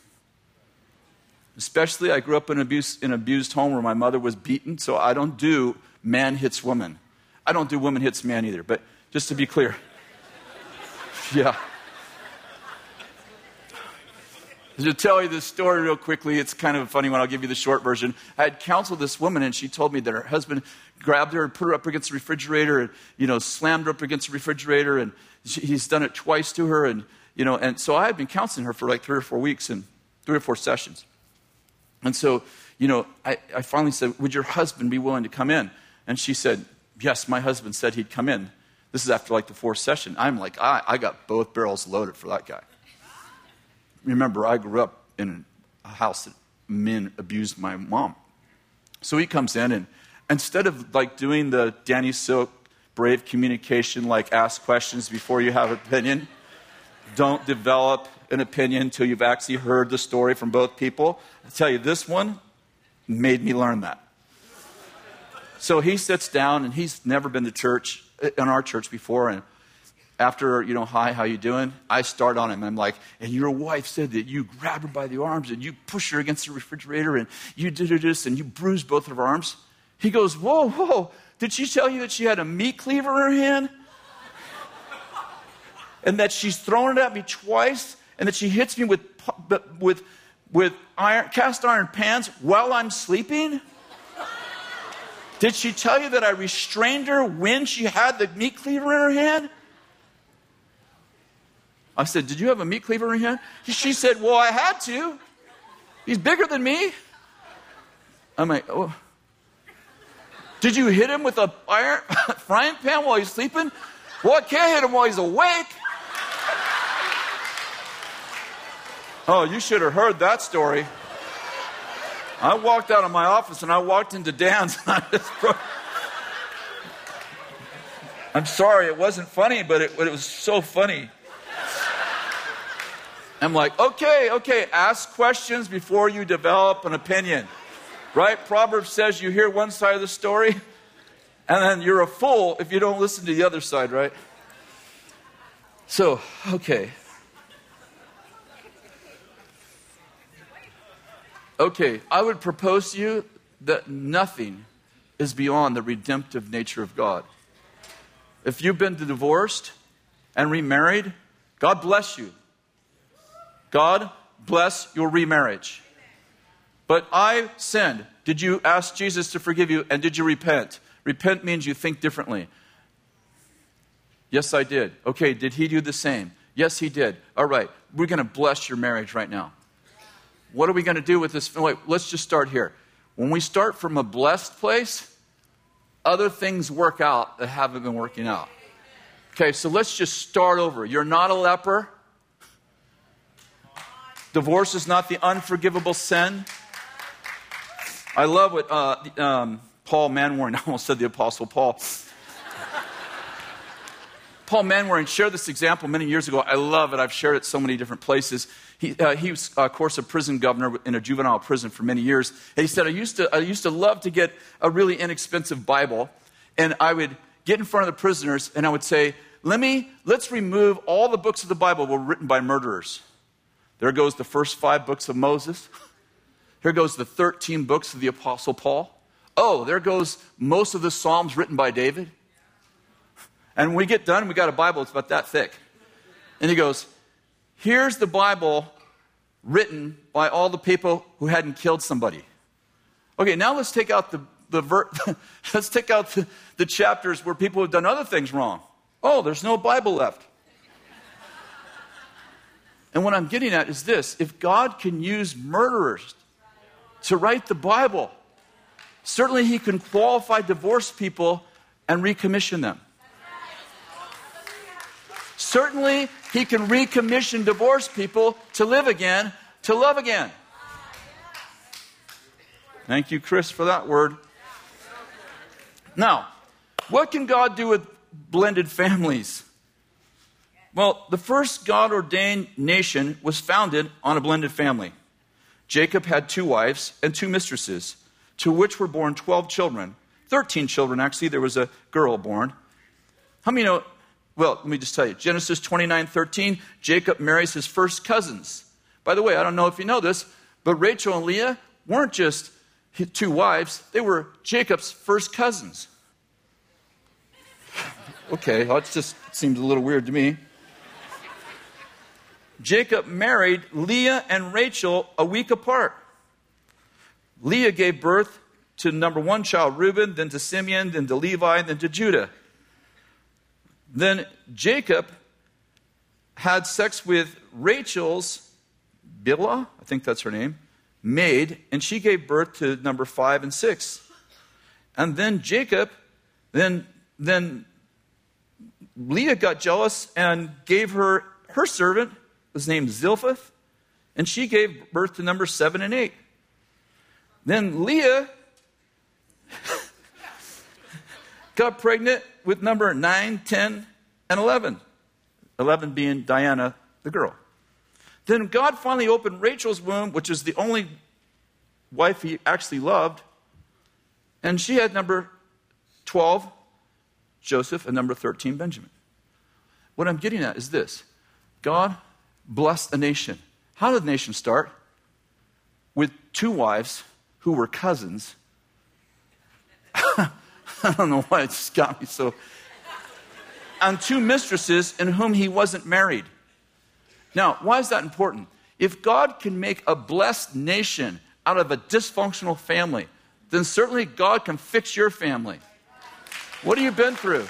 Especially, I grew up in, abuse, in an abused home where my mother was beaten, so I don't do man hits woman. I don't do woman hits man either, but just to be clear. yeah. To tell you this story real quickly, it's kind of a funny one. I'll give you the short version. I had counseled this woman, and she told me that her husband grabbed her and put her up against the refrigerator, and you know, slammed her up against the refrigerator, and he's done it twice to her, and you know, and so I had been counseling her for like three or four weeks and three or four sessions, and so you know, I, I finally said, "Would your husband be willing to come in?" And she said, "Yes, my husband said he'd come in." This is after like the fourth session. I'm like, I, I got both barrels loaded for that guy remember, I grew up in a house that men abused my mom. So he comes in, and instead of like doing the Danny Silk brave communication, like ask questions before you have opinion, don't develop an opinion until you've actually heard the story from both people. I tell you, this one made me learn that. So he sits down and he's never been to church eh, in our church before and after, you know, hi, how you doing? I start on him. I'm like, and your wife said that you grabbed her by the arms and you pushed her against the refrigerator and you did this and you bruised both of her arms. He goes, whoa, whoa. Did she tell you that she had a meat cleaver in her hand? and that she's thrown it at me twice and that she hits me with, with, with iron, cast iron pans while I'm sleeping? Did she tell you that I restrained her when she had the meat cleaver in her hand? I said, Did you have a meat cleaver in your hand? She said, Well, I had to. He's bigger than me. I'm like, Oh. Did you hit him with a iron frying pan while he's sleeping? Well, I can't hit him while he's awake. Oh, you should have heard that story. I walked out of my office and I walked into Dann's and I just broke. I'm sorry, it wasn't funny, but it, it was so funny. I'm like, okay, okay, ask questions before you develop an opinion. Right? Proverbs says you hear one side of the story, and then you're a fool if you don't listen to the other side, right? So, okay. Okay, I would propose to you that nothing is beyond the redemptive nature of God. If you've been divorced and remarried, God bless you. God bless your remarriage. But I sinned. Did you ask Jesus to forgive you and did you repent? Repent means you think differently. Yes, I did. Okay, did he do the same? Yes, he did. All right, we're going to bless your marriage right now. What are we going to do with this? Wait, let's just start here. When we start from a blessed place, other things work out that haven't been working out. Okay, so let's just start over. You're not a leper. Divorce is not the unforgivable sin. I love what uh, um, Paul Manwaring, I almost said the Apostle Paul. Paul Manwaring shared this example many years ago. I love it. I've shared it so many different places. He, uh, he was, of course, a prison governor in a juvenile prison for many years. And he said, I used, to, I used to love to get a really inexpensive Bible, and I would get in front of the prisoners and I would say, Let me, let's remove all the books of the Bible were written by murderers. There goes the first five books of Moses. Here goes the 13 books of the Apostle Paul. Oh, there goes most of the Psalms written by David. And when we get done, we got a Bible, it's about that thick. And he goes, Here's the Bible written by all the people who hadn't killed somebody. Okay, now let's take out the, the ver- let's take out the, the chapters where people have done other things wrong. Oh, there's no Bible left. And what I'm getting at is this if God can use murderers to write the Bible, certainly He can qualify divorced people and recommission them. Certainly, He can recommission divorced people to live again, to love again. Thank you, Kris, for that word. Now, what can God do with blended families? Well, the first God ordained nation was founded on a blended family. Jacob had two wives and two mistresses, to which were born 12 children. 13 children, actually. There was a girl born. How many know? Well, let me just tell you Genesis 29 13, Jacob marries his first cousins. By the way, I don't know if you know this, but Rachel and Leah weren't just two wives, they were Jacob's first cousins. okay, well, it just seems a little weird to me. Jacob married Leah and Rachel a week apart. Leah gave birth to number one child, Reuben, then to Simeon, then to Levi, then to Judah. Then Jacob had sex with Rachel's Bilhah, I think that's her name, maid, and she gave birth to number five and six. And then Jacob, then, then Leah got jealous and gave her her servant was named Zilpah, and she gave birth to number seven and eight. Then Leah got pregnant with number nine, ten, and 11. 11 being Dinah, the girl. Then God finally opened Rachel's womb, which is the only wife he actually loved. And she had number 12, Joseph, and number 13, Benjamin. What I'm getting at is this God blessed a nation. How did the nation start? With two wives who were cousins. I don't know why it just got me so. And two mistresses in whom he wasn't married. Now, why is that important? If God can make a blessed nation out of a dysfunctional family, then certainly God can fix your family. What have you been through?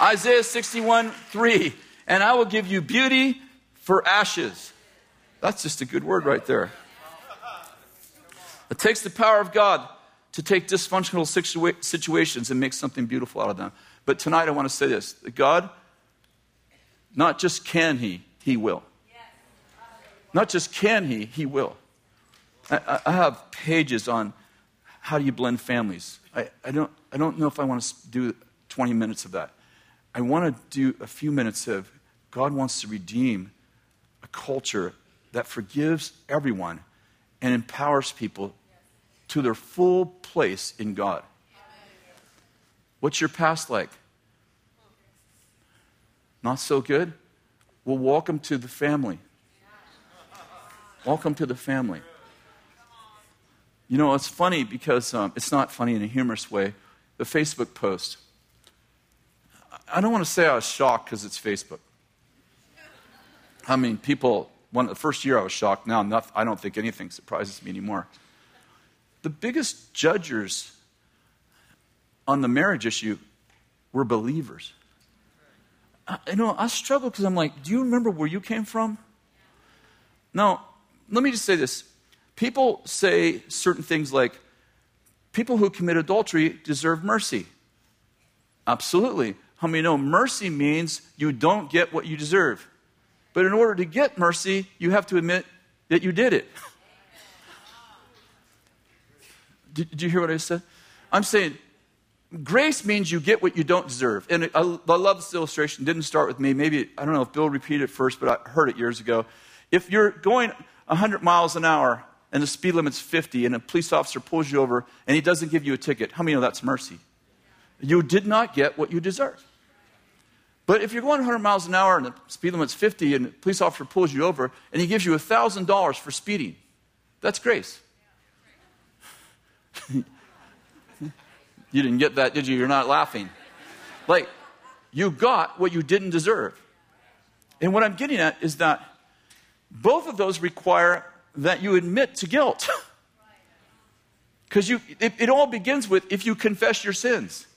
Isaiah 61 3. And I will give you beauty for ashes. That's just a good word right there. It takes the power of God to take dysfunctional situa- situations and make something beautiful out of them. But tonight I want to say this God, not just can He, He will. Not just can He, He will. I, I have pages on how do you blend families. I, I, don't, I don't know if I want to do 20 minutes of that. I want to do a few minutes of God wants to redeem a culture that forgives everyone and empowers people to their full place in God. What's your past like? Not so good? Well, welcome to the family. Welcome to the family. You know, it's funny because um, it's not funny in a humorous way. The Facebook post. I don't want to say I was shocked because it's Facebook. I mean, people, one, the first year I was shocked. Now not, I don't think anything surprises me anymore. The biggest judges on the marriage issue were believers. I, you know, I struggle because I'm like, do you remember where you came from? Now, let me just say this. People say certain things like, people who commit adultery deserve mercy. Absolutely. How many know mercy means you don't get what you deserve? But in order to get mercy, you have to admit that you did it. Did, did you hear what I said? I'm saying grace means you get what you don't deserve. And I, I love this illustration. It didn't start with me. Maybe, I don't know if Bill repeated it first, but I heard it years ago. If you're going 100 miles an hour and the speed limit's 50 and a police officer pulls you over and he doesn't give you a ticket, how many know that's mercy? You did not get what you deserve. But if you're going 100 miles an hour and the speed limit's 50 and the police officer pulls you over and he gives you $1,000 for speeding, that's grace. you didn't get that, did you? You're not laughing. Like, you got what you didn't deserve. And what I'm getting at is that both of those require that you admit to guilt. Because you, it, it all begins with if you confess your sins.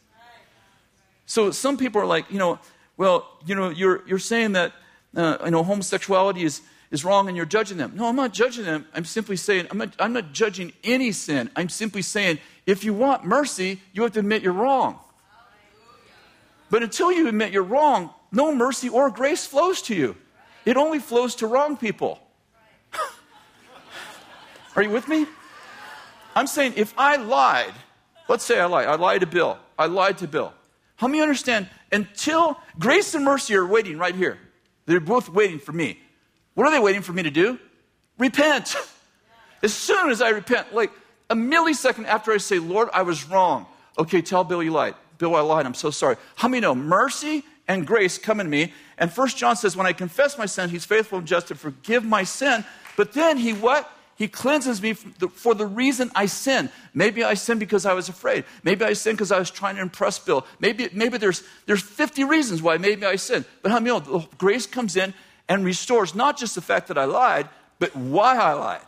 So some people are like, you know, well, you know, you're, you're saying that, uh, you know, homosexuality is, is wrong and you're judging them. No, I'm not judging them. I'm simply saying, I'm not, I'm not judging any sin. I'm simply saying, if you want mercy, you have to admit you're wrong. But until you admit you're wrong, no mercy or grace flows to you. It only flows to wrong people. Are you with me? I'm saying if I lied, let's say I lied, I lied to Bill, I lied to Bill. Help me understand until grace and mercy are waiting right here. They're both waiting for me. What are they waiting for me to do? Repent. As soon as I repent, like a millisecond after I say, Lord, I was wrong. Okay, tell Bill you lied. Bill, I lied. I'm so sorry. How many know mercy and grace come in me? And First John says, when I confess my sin, he's faithful and just to forgive my sin. But then he what? He cleanses me for the reason I sin. Maybe I sin because I was afraid. Maybe I sin because I was trying to impress Bill. Maybe, maybe there's, there's 50 reasons why maybe I sin. But how many know grace comes in and restores not just the fact that I lied, but why I lied.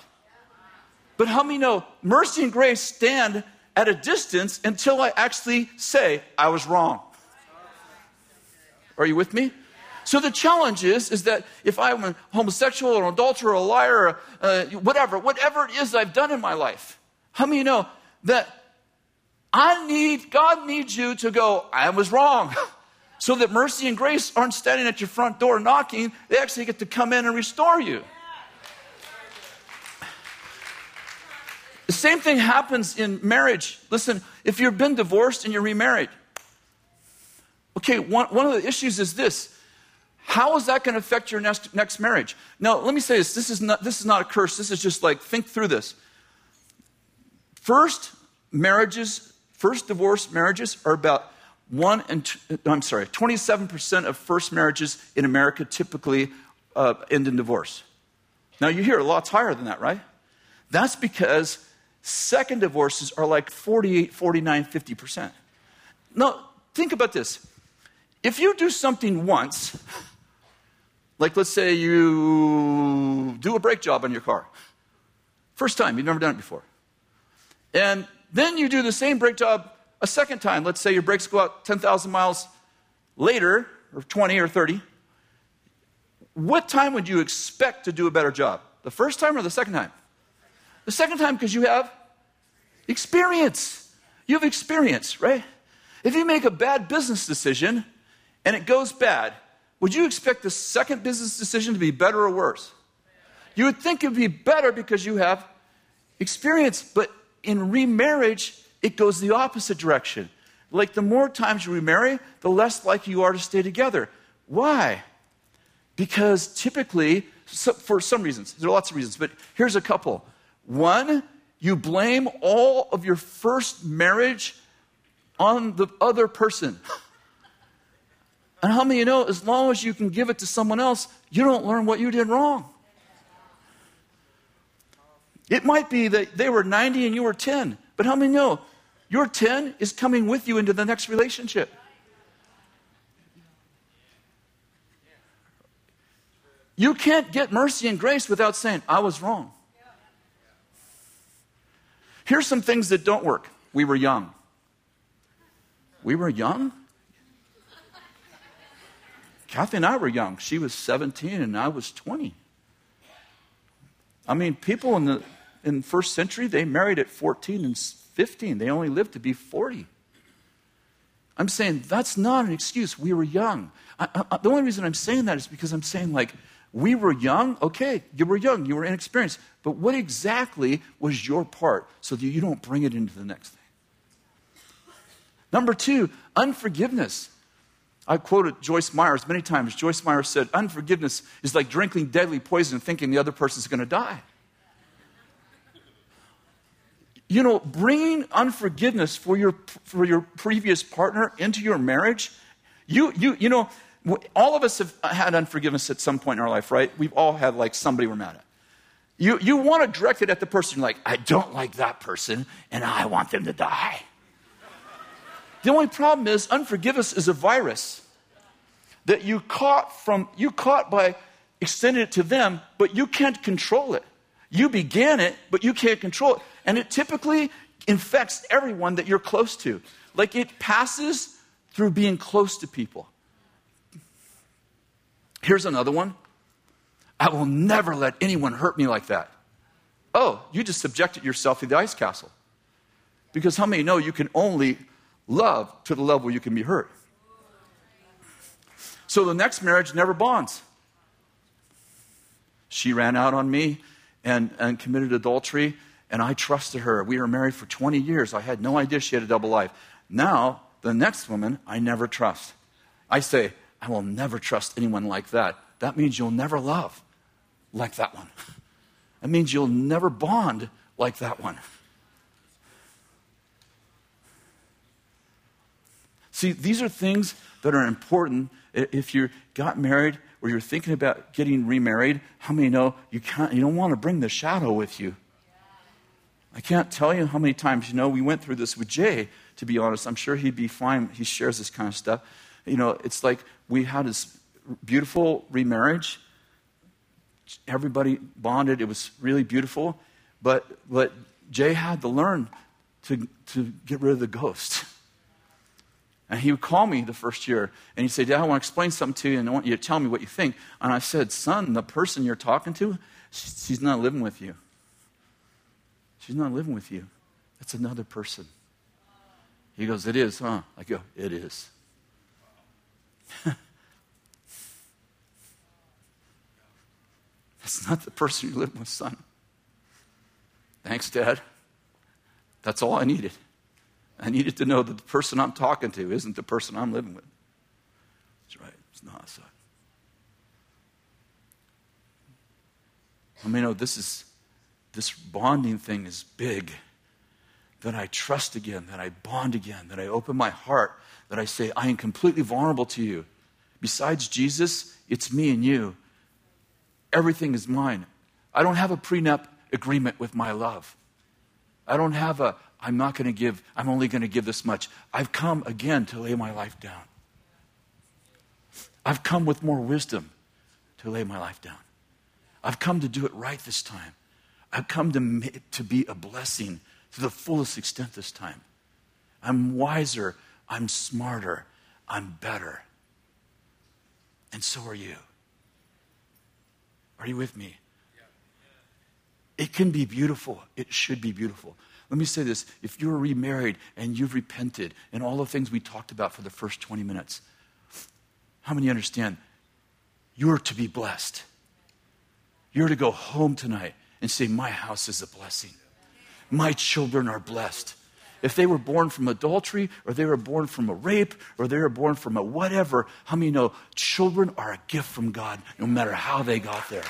But how many know mercy and grace stand at a distance until I actually say I was wrong? Are you with me? So the challenge is, is that if I'm a homosexual or an adulterer or a liar or uh, whatever, whatever it is I've done in my life, how many you know that I need, God needs you to go, I was wrong. so that mercy and grace aren't standing at your front door knocking, they actually get to come in and restore you. The same thing happens in marriage. Listen, if you've been divorced and you're remarried, okay, one, one of the issues is this How is that going to affect your next, next marriage? Now, let me say this. This is, not, this is not a curse. This is just like, think through this. First marriages, first divorce marriages are about one and, I'm sorry, 27% of first marriages in America typically uh, end in divorce. Now, you hear a lot higher than that, right? That's because second divorces are like 48, 49, 50%. Now, think about this. If you do something once, like let's say you do a brake job on your car, first time, you've never done it before. And then you do the same brake job a second time. Let's say your brakes go out 10,000 miles later, or 20 or 30. What time would you expect to do a better job? The first time or the second time? The second time because you have experience. You have experience, right? If you make a bad business decision and it goes bad, would you expect the second business decision to be better or worse? You would think it would be better because you have experience, but in remarriage, it goes the opposite direction. Like the more times you remarry, the less likely you are to stay together. Why? Because typically, for some reasons, there are lots of reasons, but here's a couple. One, you blame all of your first marriage on the other person. And how many you know, as long as you can give it to someone else, you don't learn what you did wrong? It might be that they were 90 and you were 10, but how many know your 10 is coming with you into the next relationship? You can't get mercy and grace without saying, I was wrong. Here's some things that don't work. We were young. We were young? Kathy and I were young. She was 17 and I was 20. I mean, people in the in the first century, they married at 14 and 15. They only lived to be 40. I'm saying that's not an excuse. We were young. I, I, the only reason I'm saying that is because I'm saying, like, we were young. Okay, you were young, you were inexperienced. But what exactly was your part so that you don't bring it into the next thing? Number two, unforgiveness. I quoted Joyce Myers many times. Joyce Myers said, Unforgiveness is like drinking deadly poison and thinking the other person's going to die. You know, bringing unforgiveness for your, for your previous partner into your marriage, you, you, you know, all of us have had unforgiveness at some point in our life, right? We've all had like somebody we're mad at. You, you want to direct it at the person, like, I don't like that person and I want them to die. The only problem is unforgiveness is a virus that you caught from you caught by extending it to them, but you can't control it. You began it, but you can't control it. And it typically infects everyone that you're close to. Like it passes through being close to people. Here's another one I will never let anyone hurt me like that. Oh, you just subjected yourself to the ice castle. Because how many know you can only love to the level you can be hurt? So the next marriage never bonds. She ran out on me and, and committed adultery, and I trusted her. We were married for 20 years. I had no idea she had a double life. Now, the next woman, I never trust. I say, I will never trust anyone like that. That means you'll never love like that one. That means you'll never bond like that one. See, these are things that are important if you got married or you're thinking about getting remarried. How many know you, can't, you don't want to bring the shadow with you? I can't tell you how many times, you know, we went through this with Jay, to be honest. I'm sure he'd be fine. He shares this kind of stuff. You know, it's like we had this beautiful remarriage. Everybody bonded. It was really beautiful. But, but Jay had to learn to, to get rid of the ghost. And he would call me the first year and he'd say, Dad, I want to explain something to you and I want you to tell me what you think. And I said, Son, the person you're talking to, she's not living with you. She's not living with you. That's another person. He goes, It is, huh? I go, It is. That's not the person you live with, son. Thanks, Dad. That's all I needed. I needed to know that the person I'm talking to isn't the person I'm living with. That's right, it's not a son. I mean, oh, this is this bonding thing is big. That I trust again, that I bond again, that I open my heart, that I say, I am completely vulnerable to you. Besides Jesus, it's me and you. Everything is mine. I don't have a prenup agreement with my love. I don't have a, I'm not going to give, I'm only going to give this much. I've come again to lay my life down. I've come with more wisdom to lay my life down. I've come to do it right this time. I've come to, to be a blessing to the fullest extent this time. I'm wiser. I'm smarter. I'm better. And so are you. Are you with me? It can be beautiful. It should be beautiful. Let me say this if you're remarried and you've repented and all the things we talked about for the first 20 minutes, how many understand you're to be blessed? You're to go home tonight and say, My house is a blessing. My children are blessed. If they were born from adultery, or they were born from a rape, or they were born from a whatever, how many know children are a gift from God no matter how they got there?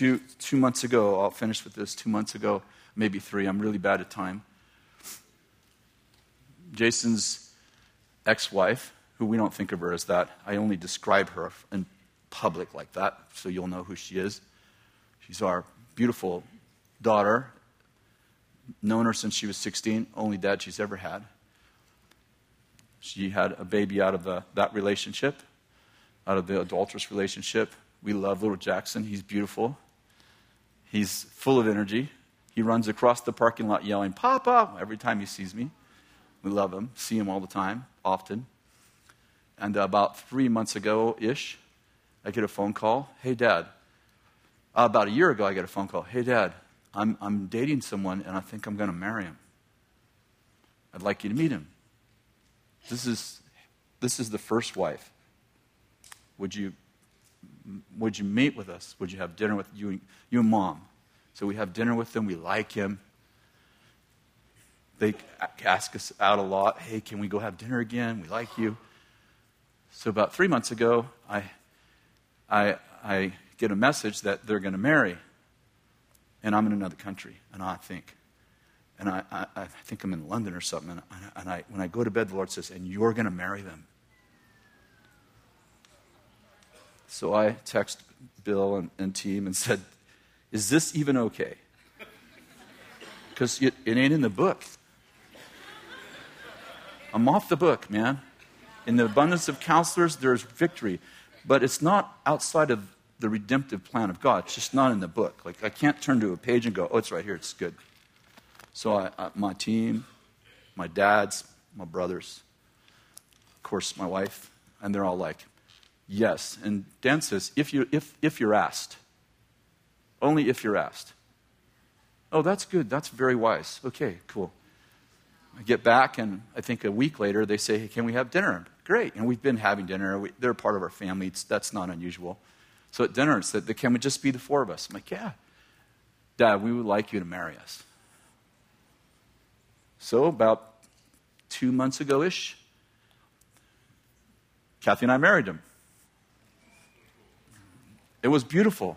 Two, two months ago, I'll finish with this. Two months ago, maybe three, I'm really bad at time. Jason's ex wife, who we don't think of her as that, I only describe her in public like that, so you'll know who she is. She's our beautiful daughter, known her since she was 16, only dad she's ever had. She had a baby out of the, that relationship, out of the adulterous relationship. We love little Jackson. He's beautiful. He's full of energy. He runs across the parking lot yelling, Papa, every time he sees me. We love him, see him all the time, often. And about three months ago ish, I get a phone call. Hey, Dad. About a year ago, I get a phone call. Hey, Dad, I'm, I'm dating someone and I think I'm going to marry him. I'd like you to meet him. This is, this is the first wife. Would you, would you meet with us? Would you have dinner with you, you and mom? So we have dinner with them. We like him. They ask us out a lot. Hey, can we go have dinner again? We like you. So about three months ago, I, I, I get a message that they're going to marry. And I'm in another country. And I think, and I, I, I think I'm in London or something. And, and I, when I go to bed, the Lord says, and you're going to marry them. So I text Bill and, and team and said, is this even okay? Because it, it ain't in the book. I'm off the book, man. In the abundance of counselors, there's victory. But it's not outside of the redemptive plan of God. It's just not in the book. Like, I can't turn to a page and go, oh, it's right here, it's good. So, I, I, my team, my dads, my brothers, of course, my wife, and they're all like, yes. And Dann says, if, you, if, if you're asked, only if you're asked. Oh, that's good. That's very wise. Okay, cool. I get back, and I think a week later they say, hey, Can we have dinner? Great. And we've been having dinner. We, they're part of our family. It's, that's not unusual. So at dinner, it's that, Can we just be the four of us? I'm like, Yeah. Dad, we would like you to marry us. So about two months ago ish, Kathy and I married him. It was beautiful.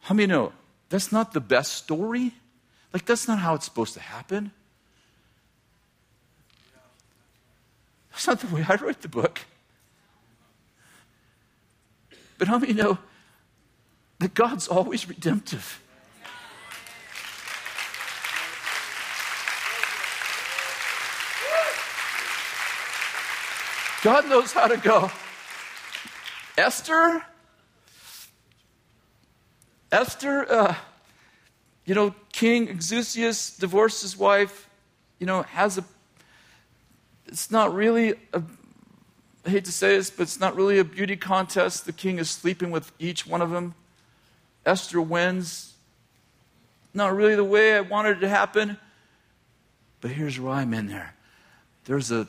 How many know that's not the best story? Like, that's not how it's supposed to happen. That's not the way I wrote the book. But how many know that God's always redemptive? God knows how to go. Esther, Esther, uh, you know, King Exusius divorced his wife, you know, has a it's not really a, I hate to say this, but it's not really a beauty contest. The king is sleeping with each one of them. Esther wins. Not really the way I wanted it to happen. But here's why I'm in there. There's a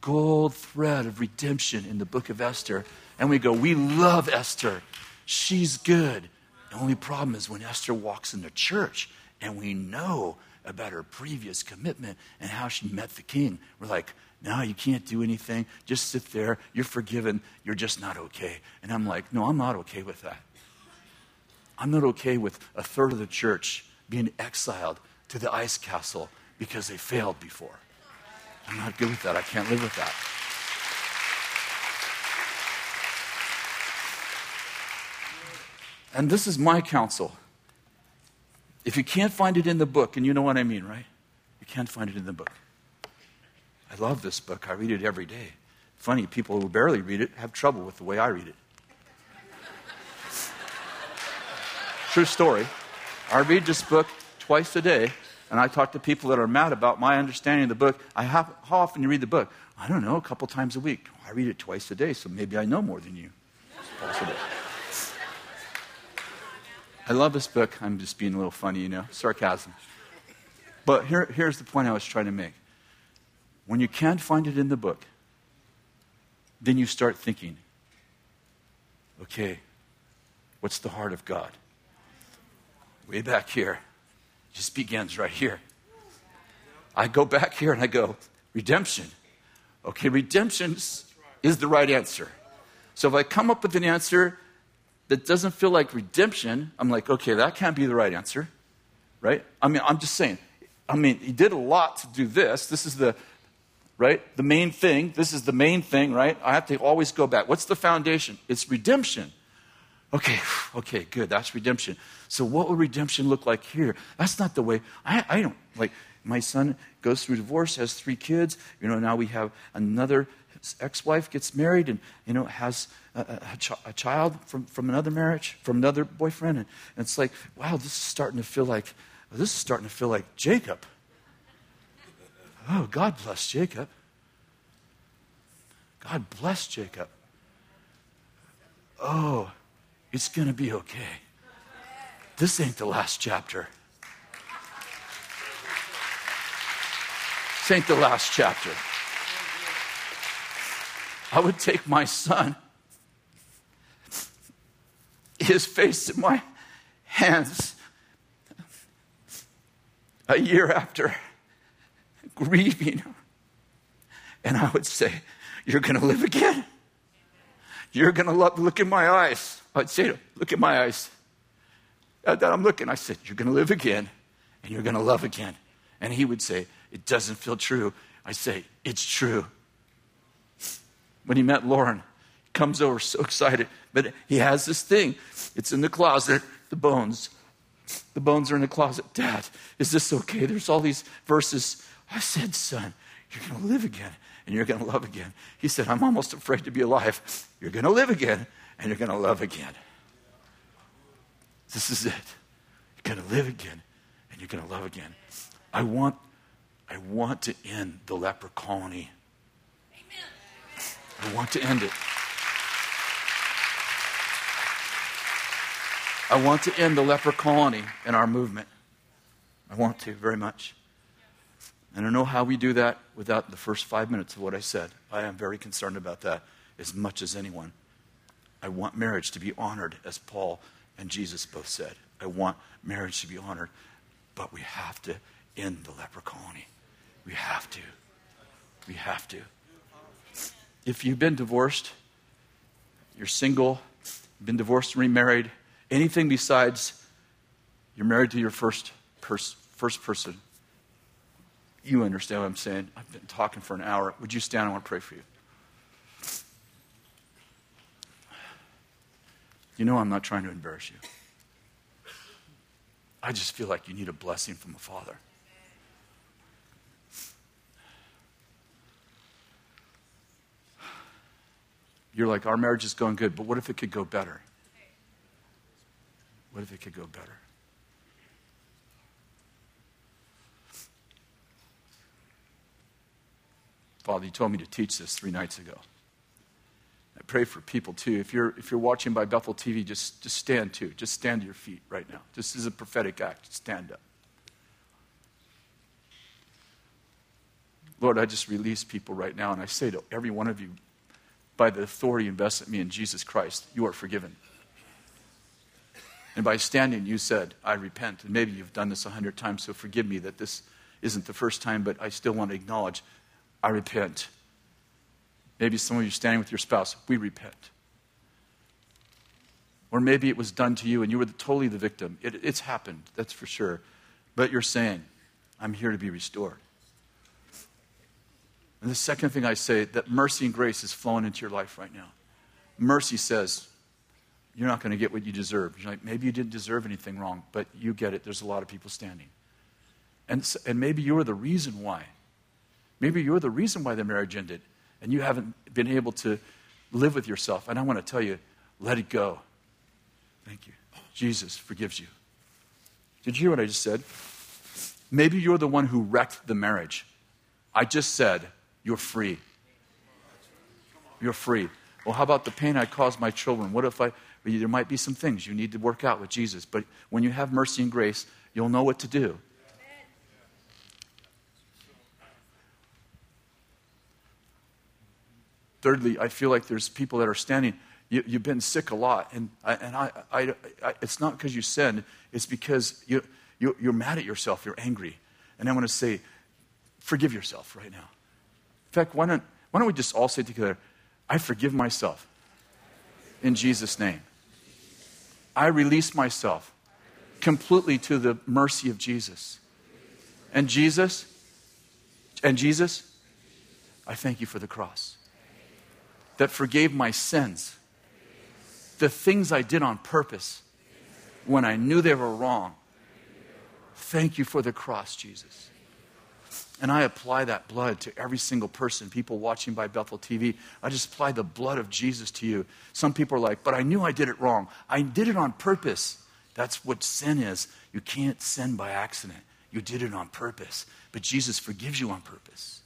gold thread of redemption in the book of Esther. And we go, we love Esther. She's good. The only problem is when Esther walks into church and we know about her previous commitment and how she met the king. We're like, no, you can't do anything. Just sit there. You're forgiven. You're just not okay. And I'm like, no, I'm not okay with that. I'm not okay with a third of the church being exiled to the ice castle because they failed before. I'm not good with that. I can't live with that. And this is my counsel. If you can't find it in the book, and you know what I mean, right? You can't find it in the book. I love this book. I read it every day. Funny, people who barely read it have trouble with the way I read it. True story. I read this book twice a day, and I talk to people that are mad about my understanding of the book. I have, how often you read the book? I don't know, a couple times a week. I read it twice a day, so maybe I know more than you. It's possible. I love this book. I'm just being a little funny, you know, sarcasm. But here, here's the point I was trying to make. When you can't find it in the book, then you start thinking, okay, what's the heart of God? Way back here. Just begins right here. I go back here and I go, redemption. Okay, redemption is the right answer. So if I come up with an answer that doesn't feel like redemption, I'm like, okay, that can't be the right answer, right? I mean, I'm just saying. I mean, he did a lot to do this. This is the, right? The main thing. This is the main thing, right? I have to always go back. What's the foundation? It's redemption. Okay, okay, good. That's redemption. So, what will redemption look like here? That's not the way. I, I don't like. My son goes through divorce, has three kids. You know, now we have another ex-wife gets married and you know has a, a, ch- a, child from, from another marriage from another boyfriend. And, and, it's like wow this is starting to feel like this is starting to feel like jacob. Oh god bless jacob. God bless jacob. Oh it's going to be okay. This ain't the last chapter. This ain't the last chapter I would take my son, his face in my hands, a year after grieving, and I would say, You're going to live again. You're going to love, look in my eyes. I'd say, Look in my eyes. That I'm looking, I said, You're going to live again, and you're going to love again. And he would say, It doesn't feel true. I say, It's true when he met Lauren. He comes over so excited, but he has this thing. It's in the closet, the bones. The bones are in the closet. Dad, is this okay? There's all these verses. I said, Son, you're going to live again and you're going to love again. He said, I'm almost afraid to be alive. You're going to live again and you're going to love again. This is it. You're going to live again and you're going to love again. I want, I want to end the leper colony I want to end it. I want to end the leper colony in our movement. I want to very much. And I know how we do that without the first five minutes of what I said. I am very concerned about that as much as anyone. I want marriage to be honored, as Paul and Jesus both said. I want marriage to be honored, but we have to end the leper colony. We have to. We have to if you've been divorced, you're single, been divorced and remarried, anything besides you're married to your first, pers- first person, you understand what I'm saying. I've been talking for an hour. Would you stand? I want to pray for you. You know, I'm not trying to embarrass you. I just feel like you need a blessing from a father. You're like, our marriage is going good, but what if it could go better? What if it could go better? Father, you told me to teach this three nights ago. I pray for people too. If you're, if you're watching by Bethel TV, just, just stand too. Just stand to your feet right now. This is a prophetic act. Stand up. Lord, I just release people right now, and I say to every one of you, by the authority invested in me in Jesus Christ, you are forgiven. And by standing, you said, I repent. And maybe you've done this a hundred times, so forgive me that this isn't the first time, but I still want to acknowledge, I repent. Maybe some of you standing with your spouse, we repent. Or maybe it was done to you and you were the, totally the victim. It, it's happened, that's for sure. But you're saying, I'm here to be restored. And the second thing I say, that mercy and grace is flowing into your life right now. Mercy says, you're not going to get what you deserve. You're like, maybe you didn't deserve anything wrong, but you get it. There's a lot of people standing. And, and maybe you're the reason why. Maybe you're the reason why the marriage ended, and you haven't been able to live with yourself. And I want to tell you, let it go. Thank you. Jesus forgives you. Did you hear what I just said? Maybe you're the one who wrecked the marriage. I just said, you're free. You're free. Well, how about the pain I caused my children? What if I, there might be some things you need to work out with Jesus, but when you have mercy and grace, you'll know what to do. Thirdly, I feel like there's people that are standing. You, have been sick a lot, and, I, and I, I, I it's not because you sinned, it's because you, you, you're mad at yourself, you're angry. And I want to say, forgive yourself right now. In fact, why don't, why don't we just all say together, I forgive myself in Jesus' name. I release myself completely to the mercy of Jesus. And Jesus, and Jesus, I thank you for the cross that forgave my sins, the things I did on purpose when I knew they were wrong. Thank you for the cross, Jesus. And I apply that blood to every single person, people watching by Bethel TV. I just apply the blood of Jesus to you. Some people are like, but I knew I did it wrong. I did it on purpose. That's what sin is. You can't sin by accident. You did it on purpose. But Jesus forgives you on purpose.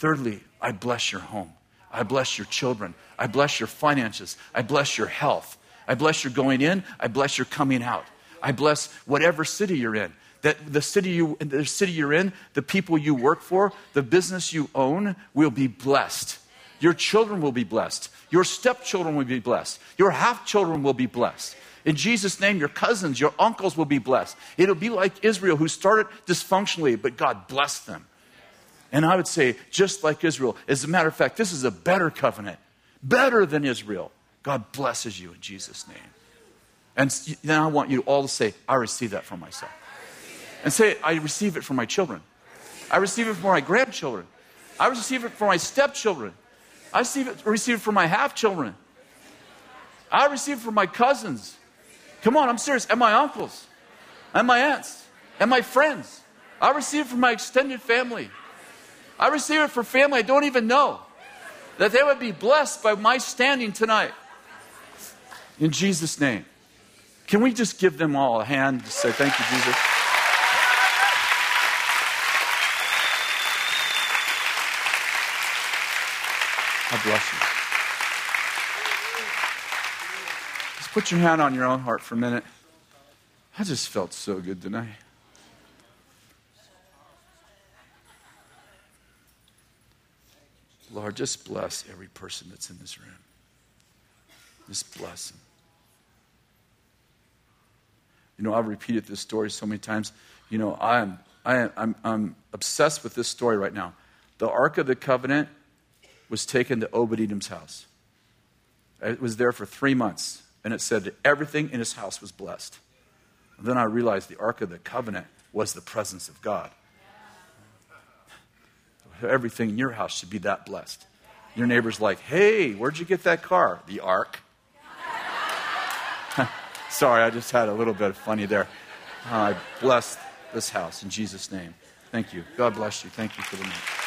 Thirdly, I bless your home. I bless your children. I bless your finances. I bless your health. I bless your going in. I bless your coming out. I bless whatever city you're in. That the city, you, the city you're in, the people you work for, the business you own will be blessed. Your children will be blessed. Your stepchildren will be blessed. Your half children will be blessed. In Jesus' name, your cousins, your uncles will be blessed. It'll be like Israel, who started dysfunctionally, but God blessed them. And I would say, just like Israel, as a matter of fact, this is a better covenant, better than Israel. God blesses you in Jesus' name. And then I want you all to say, I receive that for myself. And say, I receive it for my children. I receive it for my grandchildren. I receive it for my stepchildren. I receive it, receive it for my half children. I receive it for my cousins. Come on, I'm serious. And my uncles. And my aunts. And my friends. I receive it for my extended family. I receive it for family I don't even know. That they would be blessed by my standing tonight. In Jesus' name. Can we just give them all a hand to say thank you, Jesus? God bless you. Just put your hand on your own heart for a minute. I just felt so good tonight. Lord, just bless every person that's in this room. Just bless them. You know, I've repeated this story so many times. You know, I'm, I am, I'm, I'm obsessed with this story right now. The Ark of the Covenant was taken to Edom's house. It was there for three months, and it said that everything in his house was blessed. And then I realized the Ark of the Covenant was the presence of God everything in your house should be that blessed. Your neighbor's like, hey, where'd you get that car? The ark. Sorry, I just had a little bit of funny there. Uh, I bless this house in Jesus' name. Thank you. God bless you. Thank you for the night.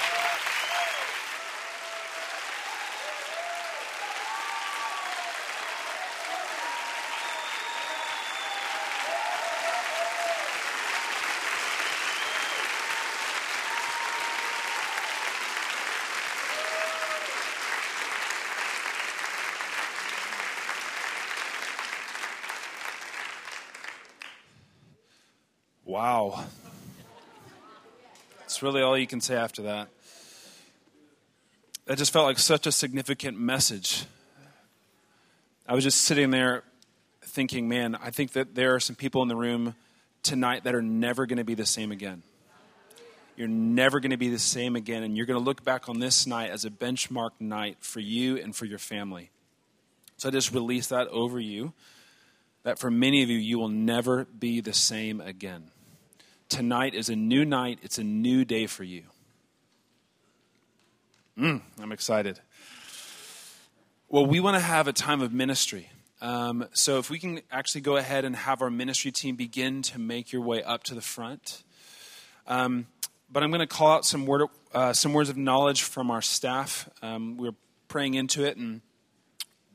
Wow. That's really all you can say after that. That just felt like such a significant message. I was just sitting there thinking, man, I think that there are some people in the room tonight that are never going to be the same again. You're never going to be the same again, and you're going to look back on this night as a benchmark night for you and for your family. So I just release that over you that for many of you, you will never be the same again. Tonight is a new night, it's a new day for you. Mm, I'm excited. Well, we want to have a time of ministry. Um, so if we can actually go ahead and have our ministry team begin to make your way up to the front. Um, but I'm going to call out some, word, uh, some words of knowledge from our staff. Um, we're praying into it and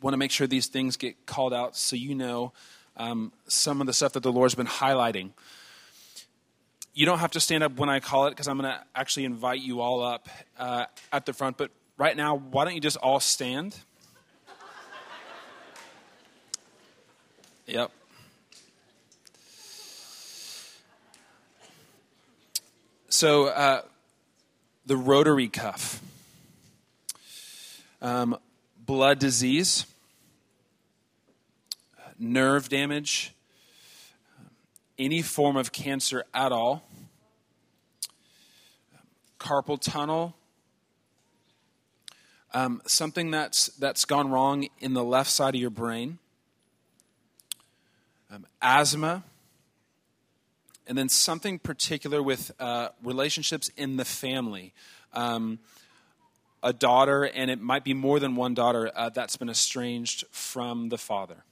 want to make sure these things get called out so you know um, some of the stuff that the Lord's been highlighting. You don't have to stand up when I call it because I'm going to actually invite you all up uh, at the front. But right now, why don't you just all stand? Yep. So, uh, the rotary cuff, um, blood disease nerve damage, any form of cancer at all, carpal tunnel, um, something that's, that's gone wrong in the left side of your brain, um, asthma, and then something particular with uh, relationships in the family. Um, a daughter, and it might be more than one daughter, uh, that's been estranged from the father.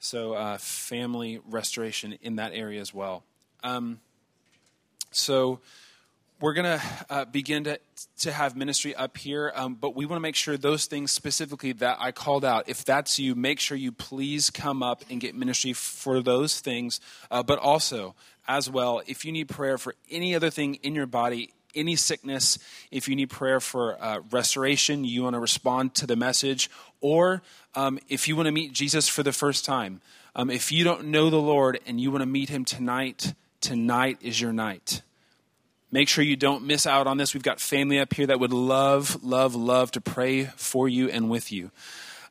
So, uh, family restoration in that area as well. Um, so, we're going to uh, begin to, to have ministry up here, um, but we want to make sure those things specifically that I called out, if that's you, make sure you please come up and get ministry for those things. Uh, but also, as well, if you need prayer for any other thing in your body, any sickness, if you need prayer for uh, restoration, you want to respond to the message, or um, if you want to meet Jesus for the first time, um, if you don't know the Lord and you want to meet him tonight, tonight is your night. Make sure you don't miss out on this. We've got family up here that would love, love, love to pray for you and with you.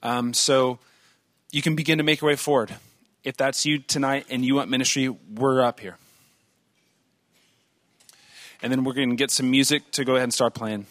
Um, so you can begin to make your way forward. If that's you tonight and you want ministry, we're up here and then we're going to get some music to go ahead and start playing.